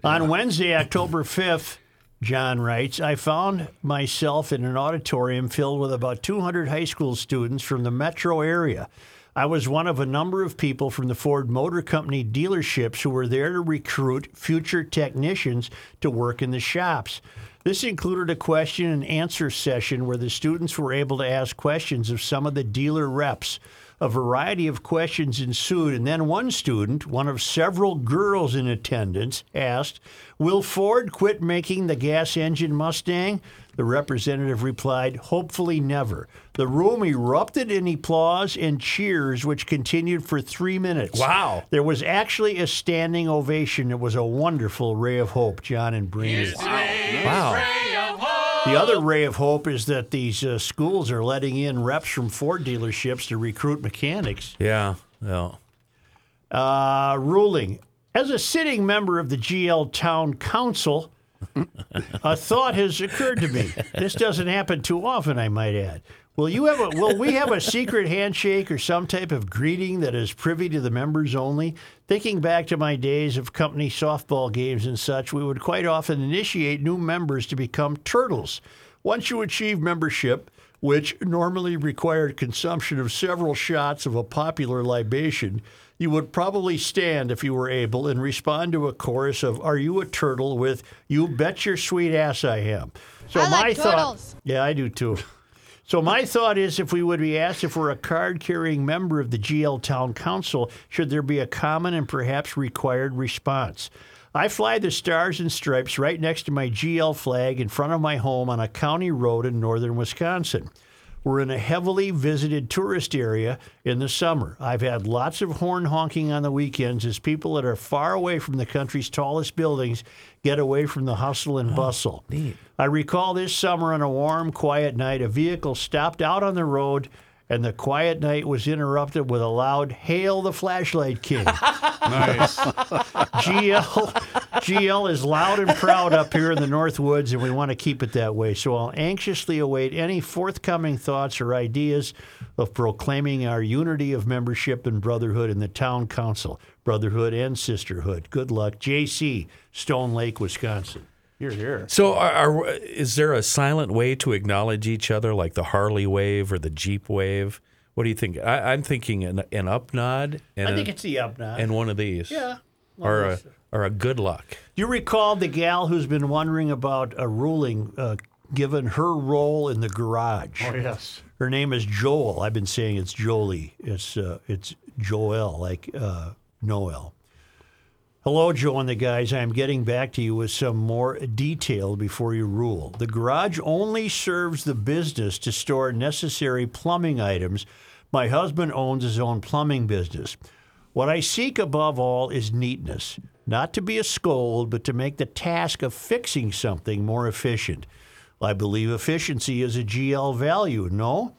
A: On Wednesday, October 5th, John writes, I found myself in an auditorium filled with about 200 high school students from the metro area. I was one of a number of people from the Ford Motor Company dealerships who were there to recruit future technicians to work in the shops. This included a question and answer session where the students were able to ask questions of some of the dealer reps. A variety of questions ensued, and then one student, one of several girls in attendance, asked, Will Ford quit making the gas engine Mustang? The representative replied, Hopefully never. The room erupted in applause and cheers, which continued for three minutes.
C: Wow.
A: There was actually a standing ovation. It was a wonderful ray of hope, John and Brady.
C: Wow.
A: The other ray of hope is that these uh, schools are letting in reps from Ford dealerships to recruit mechanics.
C: Yeah. Yeah.
A: Uh, ruling. As a sitting member of the GL Town Council, a thought has occurred to me. This doesn't happen too often, I might add. Will you have a, will we have a secret handshake or some type of greeting that is privy to the members only? Thinking back to my days of company softball games and such, we would quite often initiate new members to become turtles. Once you achieve membership, which normally required consumption of several shots of a popular libation, you would probably stand if you were able and respond to a chorus of "Are you a turtle?" with "You bet your sweet ass I am." So
N: I
A: my
N: like
A: thought,
N: turtles.
A: yeah, I do too. So my thought is, if we would be asked if we're a card-carrying member of the GL Town Council, should there be a common and perhaps required response? I fly the stars and stripes right next to my GL flag in front of my home on a county road in northern Wisconsin. We're in a heavily visited tourist area in the summer. I've had lots of horn honking on the weekends as people that are far away from the country's tallest buildings get away from the hustle and oh, bustle. I recall this summer on a warm, quiet night, a vehicle stopped out on the road, and the quiet night was interrupted with a loud "Hail the Flashlight King!"
E: Nice.
A: GL GL is loud and proud up here in the North Woods, and we want to keep it that way. So I'll anxiously await any forthcoming thoughts or ideas of proclaiming our unity of membership and brotherhood in the town council, brotherhood and sisterhood. Good luck, JC, Stone Lake, Wisconsin. Hear, hear.
C: So, are, are, is there a silent way to acknowledge each other, like the Harley wave or the Jeep wave? What do you think? I, I'm thinking an, an up nod. And
A: I
C: a-
A: think it's the up nod.
C: and one of these.
A: Yeah.
C: Or a, or a good luck.
A: Do You recall the gal who's been wondering about a ruling uh, given her role in the garage.
E: Oh, yes.
A: Her name is Joel. I've been saying it's Jolie. It's uh, it's Joel, like uh, Noel. Hello, Joe and the guys. I'm getting back to you with some more detail before you rule. The garage only serves the business to store necessary plumbing items. My husband owns his own plumbing business. What I seek above all is neatness, not to be a scold, but to make the task of fixing something more efficient. I believe efficiency is a GL value, no?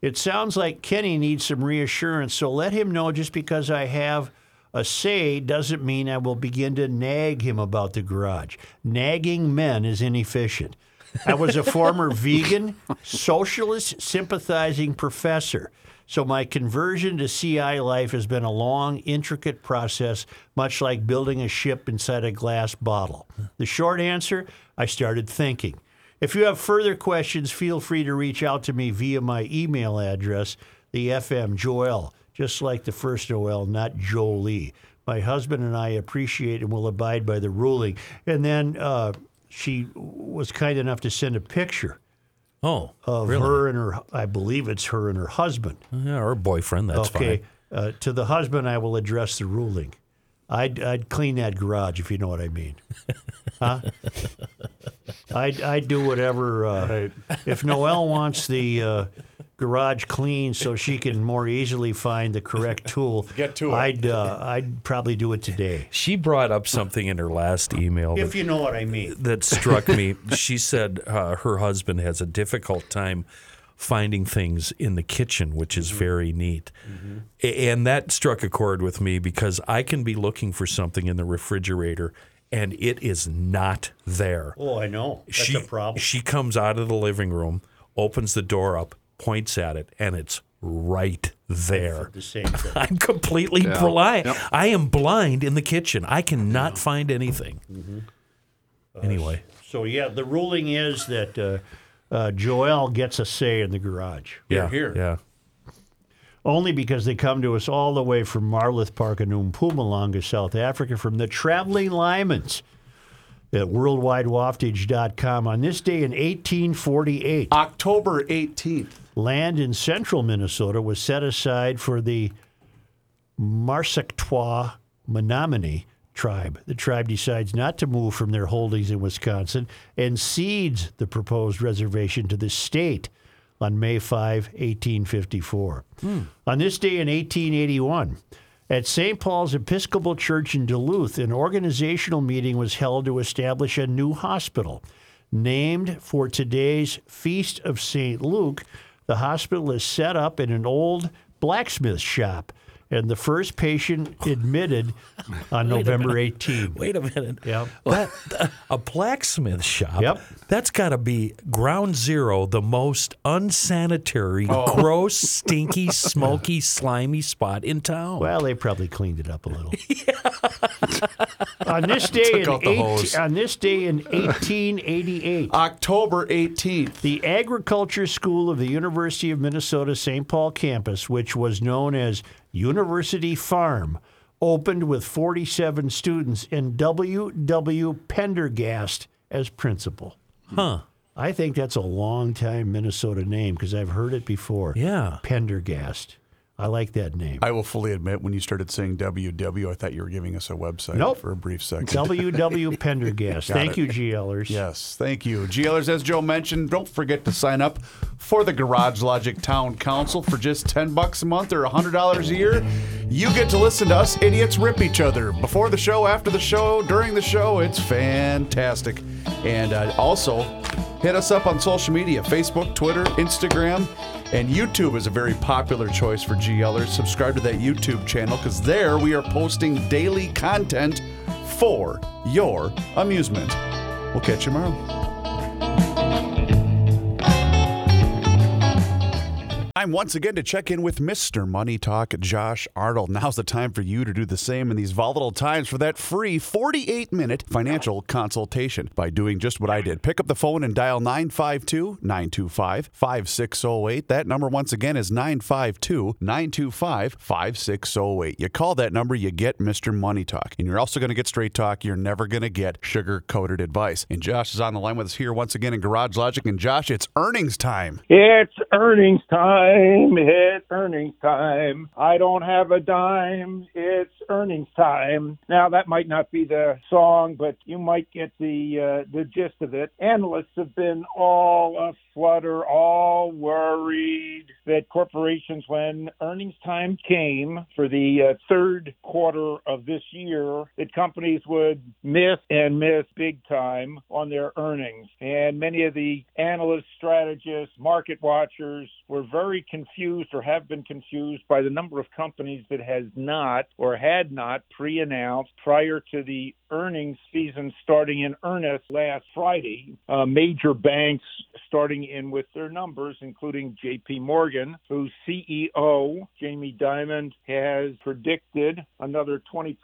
A: It sounds like Kenny needs some reassurance, so let him know just because I have a say doesn't mean I will begin to nag him about the garage. Nagging men is inefficient. I was a former vegan, socialist, sympathizing professor. So my conversion to CI life has been a long, intricate process, much like building a ship inside a glass bottle. The short answer I started thinking. If you have further questions, feel free to reach out to me via my email address, the FM Joel, just like the first Noel, not Jolie. My husband and I appreciate and will abide by the ruling. And then uh, she was kind enough to send a picture
C: Oh,
A: of
C: really?
A: her and her, I believe it's her and her husband.
C: Yeah, her boyfriend. That's
A: okay.
C: fine.
A: Uh, to the husband, I will address the ruling. I'd, I'd clean that garage if you know what I mean. Huh? I'd, I'd do whatever. Uh, If Noel wants the uh, garage clean so she can more easily find the correct tool,
E: Get to it.
A: I'd, uh, I'd probably do it today.
C: She brought up something in her last email
A: If
C: that,
A: you know what I mean.
C: that struck me. She said uh, her husband has a difficult time finding things in the kitchen, which is very neat. A- And that struck a chord with me because I can be looking for something in the refrigerator and it is not there.
A: Oh, I know. That's
C: she,
A: a problem.
C: She comes out of the living room, opens the door up, points at it, and it's right there.
A: The same thing.
C: I'm completely
F: Yeah.
C: blind.
F: Yep.
C: I am blind in the kitchen. I cannot find anything.
A: Mm-hmm.
C: Anyway,
A: So yeah, the ruling is that uh, uh, Joel gets a say in the garage.
C: Yeah,
E: here.
C: yeah.
A: Only because they come to us all the way from Marloth Park in Mpumalanga, South Africa, from the Traveling Lymans at worldwidewaftage.com. On this day in 1848,
E: October 18th.
A: Land in central Minnesota was set aside for the Marsictwa Menominee tribe. The tribe decides not to move from their holdings in Wisconsin and cedes the proposed reservation to the state on May 5, 1854. Hmm. On this day in 1881, at St. Paul's Episcopal Church in Duluth, an organizational meeting was held to establish a new hospital. Named for today's Feast of St. Luke, the hospital is set up in an old blacksmith shop, and the first patient admitted on November 18.
C: Wait a minute.
A: Yep.
C: That, a blacksmith shop.
A: Yep.
C: That's got to be ground zero, the most unsanitary, oh. gross, stinky, smoky, slimy spot in town.
A: Well, they probably cleaned it up a little. on this day in 18 on this day in 1888,
E: October 18th.
A: the Agriculture School of the University of Minnesota St. Paul campus, which was known as University Farm, opened with 47 students and W.W. Pendergast as principal.
C: huh.
A: I think that's a long time Minnesota name because I've heard it before.
C: Yeah.
A: Pendergast. I like that name.
H: I will fully admit, when you started saying WW, I thought you were giving us a website
A: Nope.
H: for a brief second.
A: W.W. Pendergast. Thank
H: it.
A: you, GLers.
H: Yes, thank you. GLers, as Joe mentioned, don't forget to sign up for the Garage Logic Town Council for just 10 bucks a month or $100 a year. You get to listen to us idiots rip each other before the show, after the show, during the show. It's fantastic. And uh, also, hit us up on social media Facebook, Twitter, Instagram. And YouTube is a very popular choice for GLers. Subscribe to that YouTube channel because there we are posting daily content for your amusement. We'll catch you tomorrow. Time once again to check in with Mr. Money Talk, Josh Arnold. Now's the time for you to do the same in these volatile times for that free 48 minute financial consultation by doing just what I did. Pick up the phone and dial 952 925 5608. That number, once again, is 952 925 5608. You call that number, you get Mr. Money Talk. And you're also going to get straight talk. You're never going to get sugar coated advice. And Josh is on the line with us here once again in Garage Logic. And Josh, it's earnings time.
N: It's earnings time. It's earnings time. I don't have a dime. It's earnings time. Now that might not be the song, but you might get the uh, the gist of it. Analysts have been all aflutter, all worried that corporations, when earnings time came for the uh, third quarter of this year, that companies would miss and miss big time on their earnings. And many of the analysts, strategists, market watchers were very confused or have been confused by the number of companies that has not or had not pre-announced prior to the earnings season starting in earnest last Friday. Uh, major banks starting in with their numbers, including J.P. Morgan, whose CEO Jamie Dimon has predicted another 20%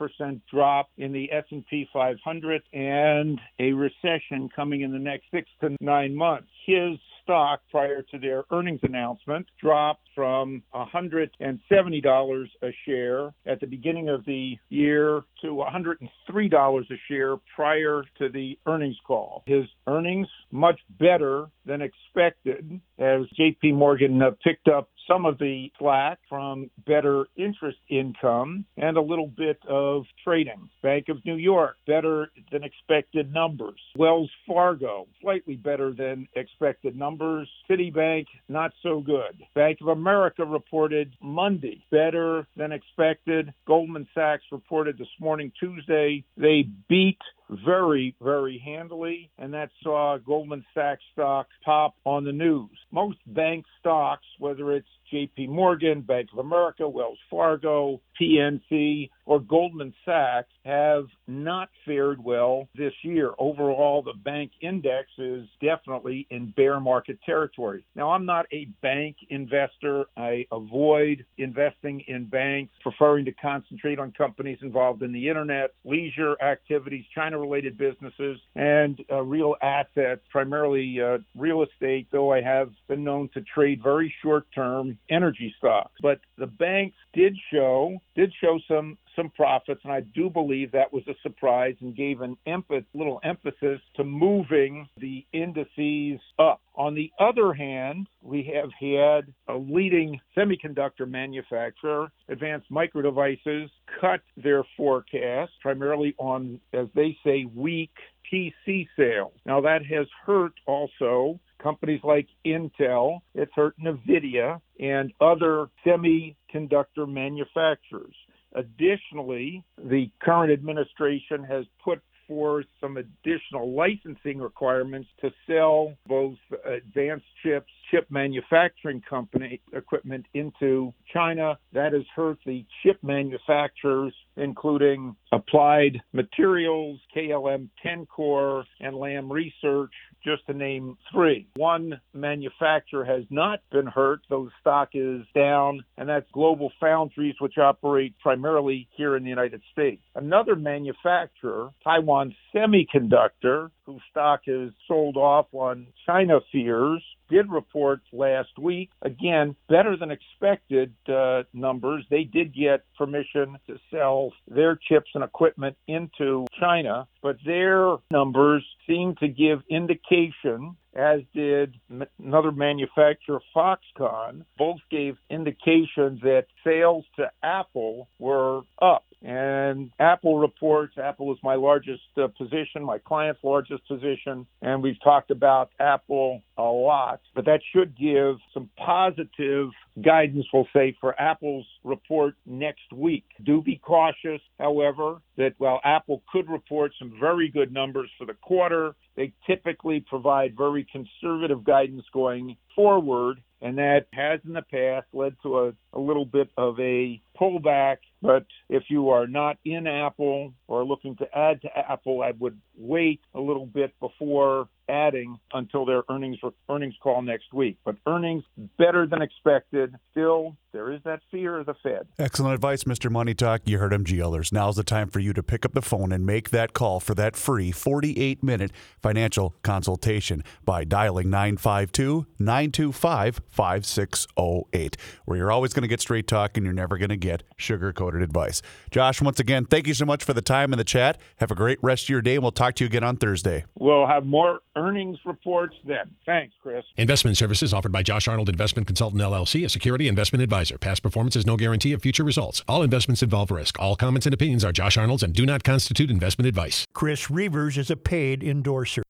N: drop in the S&P 500 and a recession coming in the next six to nine months. His stock prior to their earnings announcement dropped from $170 a share at the beginning of the year to $103 a share prior to the earnings call. His earnings much better than expected as JP Morgan uh, picked up some of the slack from better interest income and a little bit of trading. Bank of New York, better than expected numbers. Wells Fargo, slightly better than expected numbers. Citibank, not so good. Bank of America reported Monday, better than expected. Goldman Sachs reported this morning, Tuesday, they beat very, very handily, and that saw Goldman Sachs stock pop on the news. Most bank stocks, whether it's JP Morgan, Bank of America, Wells Fargo, PNC, or Goldman Sachs, have not fared well this year. Overall, the bank index is definitely in bear market territory. Now, I'm not a bank investor. I avoid investing in banks, preferring to concentrate on companies involved in the internet, leisure activities, China China related businesses and uh, real assets, primarily uh, real estate, though I have been known to trade very short term energy stocks. But the banks did show did show some some profits, and I do believe that was a surprise and gave an emph- little emphasis to moving the indices up. On the other hand, we have had a leading semiconductor manufacturer, Advanced Micro Devices, cut their forecast primarily on, as they say, weak PC sales. Now that has hurt also companies like Intel, it's hurt NVIDIA, and other semiconductor manufacturers. Additionally, the current administration has put forth some additional licensing requirements to sell both advanced chips, chip manufacturing company equipment into China. That has hurt the chip manufacturers, including Applied Materials, KLA Tencor, and Lam Research, just to name three. One manufacturer has not been hurt, though stock is down, and that's Global Foundries, which operate primarily here in the United States. Another manufacturer, Taiwan Semiconductor, whose stock is sold off on China fears, did report last week. Again, better than expected uh, numbers. They did get permission to sell their chips and equipment into China, but their numbers seem to give indication as did another manufacturer, Foxconn. Both gave indications that sales to Apple were up. And Apple reports, Apple is my largest uh, position, my client's largest position, and we've talked about Apple a lot, but that should give some positive guidance, we'll say, for Apple's report next week. Do be cautious, however, that while Apple could report some very good numbers for the quarter, they typically provide very conservative guidance going forward, and that has in the past led to a, a little bit of a pullback. But if you are not in Apple or looking to add to Apple, I would wait a little bit before adding until their earnings earnings call next week. But earnings better than expected. Still, there is that fear of the Fed.
H: Excellent advice, Mr. Money Talk. You heard him, GLers. Now's the time for you to pick up the phone and make that call for that free 48 minute financial consultation by dialing 952 925 5608, where you're always going to get straight talk and you're never going to get sugar coated advice. Josh, once again, thank you so much for the time and the chat. Have a great rest of your day, and we'll talk to you again on Thursday.
N: We'll have more earnings reports then. Thanks, Chris.
I: Investment services offered by Josh Arnold Investment Consultant LLC, a security investment advisor. Past performance is no guarantee of future results. All investments involve risk. All comments and opinions are Josh Arnold's and do not constitute investment advice.
A: Chris Reavers is a paid endorser.